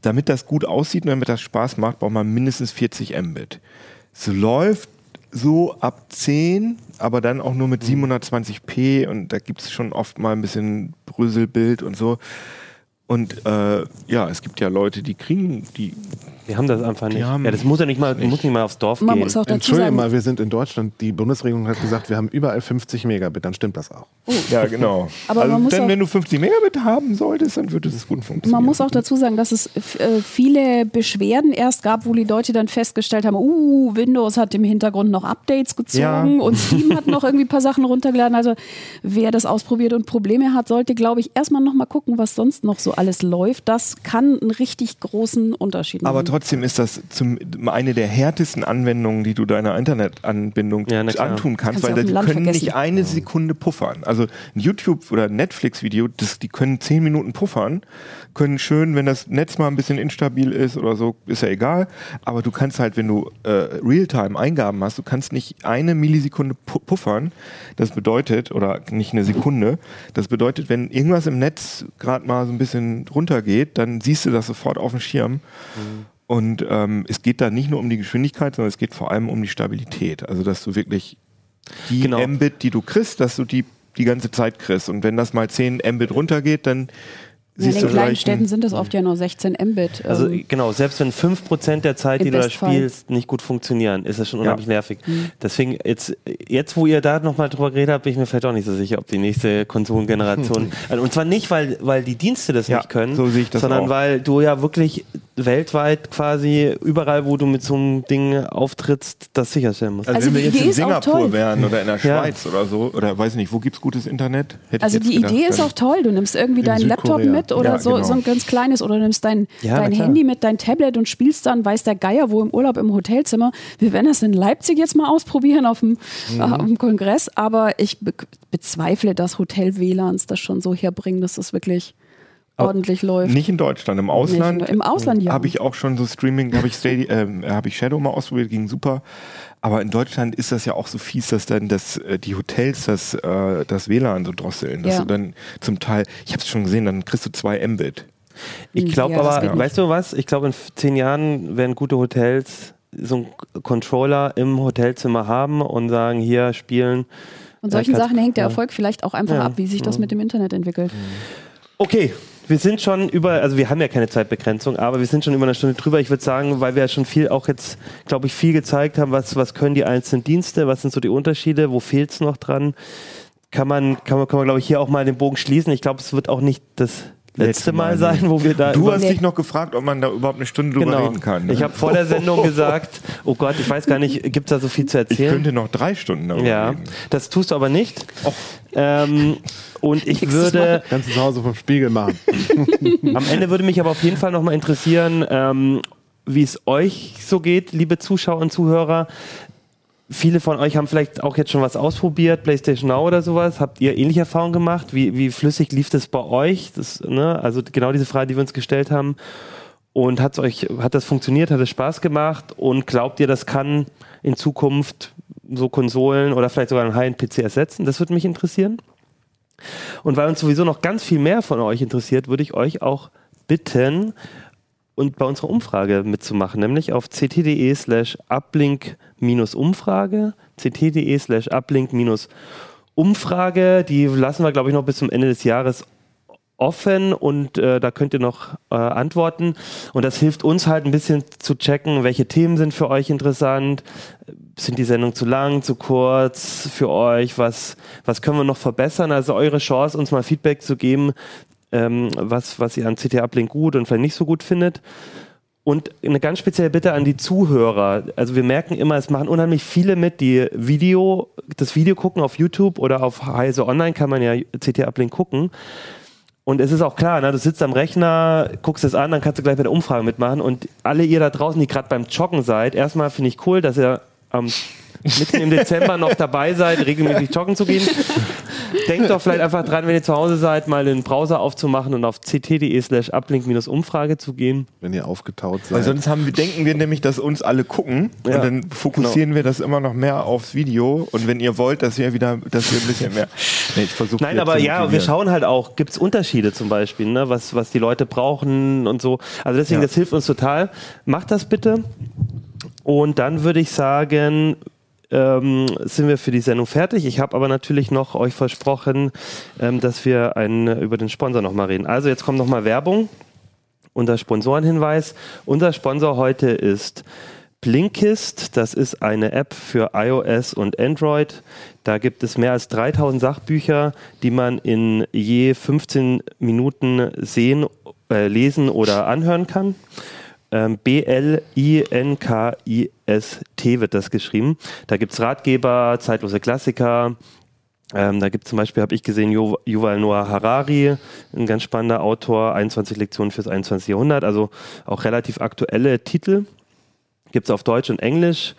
damit das gut aussieht und damit das Spaß macht, braucht man mindestens 40 Mbit. Es läuft so ab 10, aber dann auch nur mit 720p mhm. und da gibt es schon oft mal ein bisschen Brüsselbild und so. Und äh, ja, es gibt ja Leute, die kriegen die. Wir haben das einfach nicht. Ja, das muss ja nicht mal, nicht. muss nicht mal aufs Dorf Man gehen. Muss auch dazu Entschuldigung sagen, mal, wir sind in Deutschland. Die Bundesregierung hat gesagt, wir haben überall 50 Megabit. Dann stimmt das auch. Oh. Ja, genau. Aber also man denn, wenn du 50 Megabit haben solltest, dann würde es gut funktionieren. Man muss auch dazu sagen, dass es äh, viele Beschwerden erst gab, wo die Leute dann festgestellt haben, uh, Windows hat im Hintergrund noch Updates gezogen ja. und Steam hat noch irgendwie ein paar Sachen runtergeladen. Also wer das ausprobiert und Probleme hat, sollte, glaube ich, erstmal noch mal gucken, was sonst noch so alles läuft, das kann einen richtig großen Unterschied machen. Aber trotzdem ist das zum, eine der härtesten Anwendungen, die du deiner Internetanbindung ja, antun kannst, kannst weil die können vergessen. nicht eine Sekunde puffern. Also ein YouTube- oder Netflix-Video, die können zehn Minuten puffern, können schön, wenn das Netz mal ein bisschen instabil ist oder so, ist ja egal. Aber du kannst halt, wenn du äh, Realtime-Eingaben hast, du kannst nicht eine Millisekunde puffern. Das bedeutet, oder nicht eine Sekunde, das bedeutet, wenn irgendwas im Netz gerade mal so ein bisschen runtergeht, dann siehst du das sofort auf dem Schirm. Mhm. Und ähm, es geht da nicht nur um die Geschwindigkeit, sondern es geht vor allem um die Stabilität. Also dass du wirklich die genau. Mbit, die du kriegst, dass du die die ganze Zeit kriegst. Und wenn das mal 10 Mbit runtergeht, dann in den kleinen Städten sind das oft ja nur 16 Mbit. Also ähm, genau, selbst wenn 5% der Zeit, die du da spielst, nicht gut funktionieren, ist das schon unheimlich ja. nervig. Mhm. Deswegen, jetzt, jetzt, wo ihr da nochmal drüber geredet habt, bin ich mir vielleicht auch nicht so sicher, ob die nächste Konsolengeneration. also, und zwar nicht, weil, weil die Dienste das ja, nicht können, so sondern auch. weil du ja wirklich weltweit quasi überall, wo du mit so einem Ding auftrittst, das sicherstellen musst. Also, also wenn wir jetzt in Singapur wären oder in der Schweiz ja. oder so, oder weiß nicht, wo gibt es gutes Internet? Hätte also die gedacht, Idee ist auch toll. Du nimmst irgendwie deinen Laptop mit oder ja, so, genau. so ein ganz kleines oder nimmst dein, ja, dein Handy mit, dein Tablet und spielst dann, weiß der Geier, wo im Urlaub im Hotelzimmer. Wir werden das in Leipzig jetzt mal ausprobieren auf dem, mhm. äh, auf dem Kongress, aber ich be bezweifle, dass Hotel-WLANs das schon so herbringen, dass das wirklich ordentlich läuft. Nicht in Deutschland, im Ausland. Nicht, Im Ausland ja. Habe ich auch schon so Streaming, habe ich, äh, hab ich Shadow mal ausprobiert, ging super. Aber in Deutschland ist das ja auch so fies, dass dann das, äh, die Hotels das, äh, das WLAN so drosseln. Dass ja. du dann zum Teil, ich habe es schon gesehen, dann kriegst du zwei Mbit. Ich glaube ja, aber, weißt du was? Ich glaube, in zehn Jahren werden gute Hotels so einen Controller im Hotelzimmer haben und sagen, hier spielen. Und solchen Sachen hängt der Erfolg vielleicht auch einfach ab, wie sich das mit dem Internet entwickelt. Okay, wir sind schon über, also wir haben ja keine Zeitbegrenzung, aber wir sind schon über eine Stunde drüber. Ich würde sagen, weil wir ja schon viel auch jetzt, glaube ich, viel gezeigt haben, was, was können die einzelnen Dienste, was sind so die Unterschiede, wo fehlt es noch dran, kann man, kann man, kann man glaube ich, hier auch mal den Bogen schließen. Ich glaube, es wird auch nicht das letzte Mal sein, wo wir da. Du hast dich noch gefragt, ob man da überhaupt eine Stunde drüber genau. reden kann. Ne? Ich habe vor der Sendung gesagt, oh Gott, ich weiß gar nicht, gibt es da so viel zu erzählen? Ich könnte noch drei Stunden darüber ja, reden. Das tust du aber nicht. Ähm, und ich würde. Kannst du zu Hause vom Spiegel machen. Am Ende würde mich aber auf jeden Fall noch mal interessieren, ähm, wie es euch so geht, liebe Zuschauer und Zuhörer. Viele von euch haben vielleicht auch jetzt schon was ausprobiert, PlayStation Now oder sowas. Habt ihr ähnliche Erfahrungen gemacht? Wie, wie flüssig lief das bei euch? Das, ne? Also genau diese Frage, die wir uns gestellt haben. Und hat's euch, hat das funktioniert? Hat es Spaß gemacht? Und glaubt ihr, das kann in Zukunft so Konsolen oder vielleicht sogar einen High-End-PC ersetzen? Das würde mich interessieren. Und weil uns sowieso noch ganz viel mehr von euch interessiert, würde ich euch auch bitten, und bei unserer Umfrage mitzumachen, nämlich auf ct.de slash uplink-umfrage, ct.de slash uplink-umfrage, die lassen wir, glaube ich, noch bis zum Ende des Jahres offen und äh, da könnt ihr noch äh, antworten. Und das hilft uns halt ein bisschen zu checken, welche Themen sind für euch interessant. Sind die Sendungen zu lang, zu kurz für euch? Was, was können wir noch verbessern? Also eure Chance, uns mal Feedback zu geben, ähm, was, was ihr an CT Uplink gut und vielleicht nicht so gut findet. Und eine ganz spezielle Bitte an die Zuhörer. Also wir merken immer, es machen unheimlich viele mit, die Video, das Video gucken auf YouTube oder auf Heise Online kann man ja CT Uplink gucken. Und es ist auch klar, ne, du sitzt am Rechner, guckst es an, dann kannst du gleich bei der Umfrage mitmachen. Und alle ihr da draußen, die gerade beim Joggen seid, erstmal finde ich cool, dass ihr am mitten im Dezember noch dabei seid, regelmäßig joggen zu gehen. Denkt doch vielleicht einfach dran, wenn ihr zu Hause seid, mal den Browser aufzumachen und auf ct.de slash uplink-umfrage zu gehen. Wenn ihr aufgetaut seid. Weil sonst haben wir, denken wir nämlich, dass uns alle gucken ja. und dann fokussieren genau. wir das immer noch mehr aufs Video und wenn ihr wollt, dass wir wieder, dass wir ein bisschen mehr. Nee, ich Nein, aber ja, wir schauen halt auch, gibt es Unterschiede zum Beispiel, ne? was, was die Leute brauchen und so. Also deswegen, ja. das hilft uns total. Macht das bitte. Und dann würde ich sagen, ähm, sind wir für die Sendung fertig. Ich habe aber natürlich noch euch versprochen, ähm, dass wir einen, über den Sponsor nochmal reden. Also jetzt kommt nochmal Werbung. Unser Sponsorenhinweis. Unser Sponsor heute ist Blinkist. Das ist eine App für iOS und Android. Da gibt es mehr als 3000 Sachbücher, die man in je 15 Minuten sehen, äh, lesen oder anhören kann. Ähm, B-L-I-N-K-I-S-T wird das geschrieben. Da gibt es Ratgeber, zeitlose Klassiker. Ähm, da gibt es zum Beispiel, habe ich gesehen, Yuval Noah Harari, ein ganz spannender Autor, 21 Lektionen fürs 21. Jahrhundert, also auch relativ aktuelle Titel. Gibt es auf Deutsch und Englisch.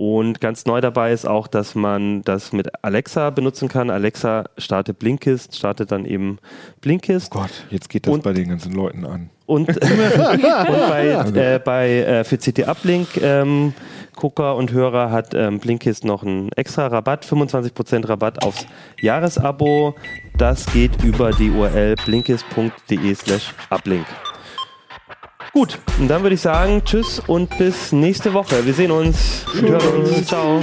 Und ganz neu dabei ist auch, dass man das mit Alexa benutzen kann. Alexa startet Blinkist, startet dann eben Blinkist. Oh Gott, jetzt geht das und, bei den ganzen Leuten an. Und, und bei, äh, bei äh, für CT Uplink ähm, Gucker und Hörer hat ähm, Blinkist noch einen extra Rabatt, 25% Rabatt aufs Jahresabo. Das geht über die URL blinkist.de slash uplink. Gut, und dann würde ich sagen, tschüss und bis nächste Woche. Wir sehen uns. Wir hören uns. Ciao.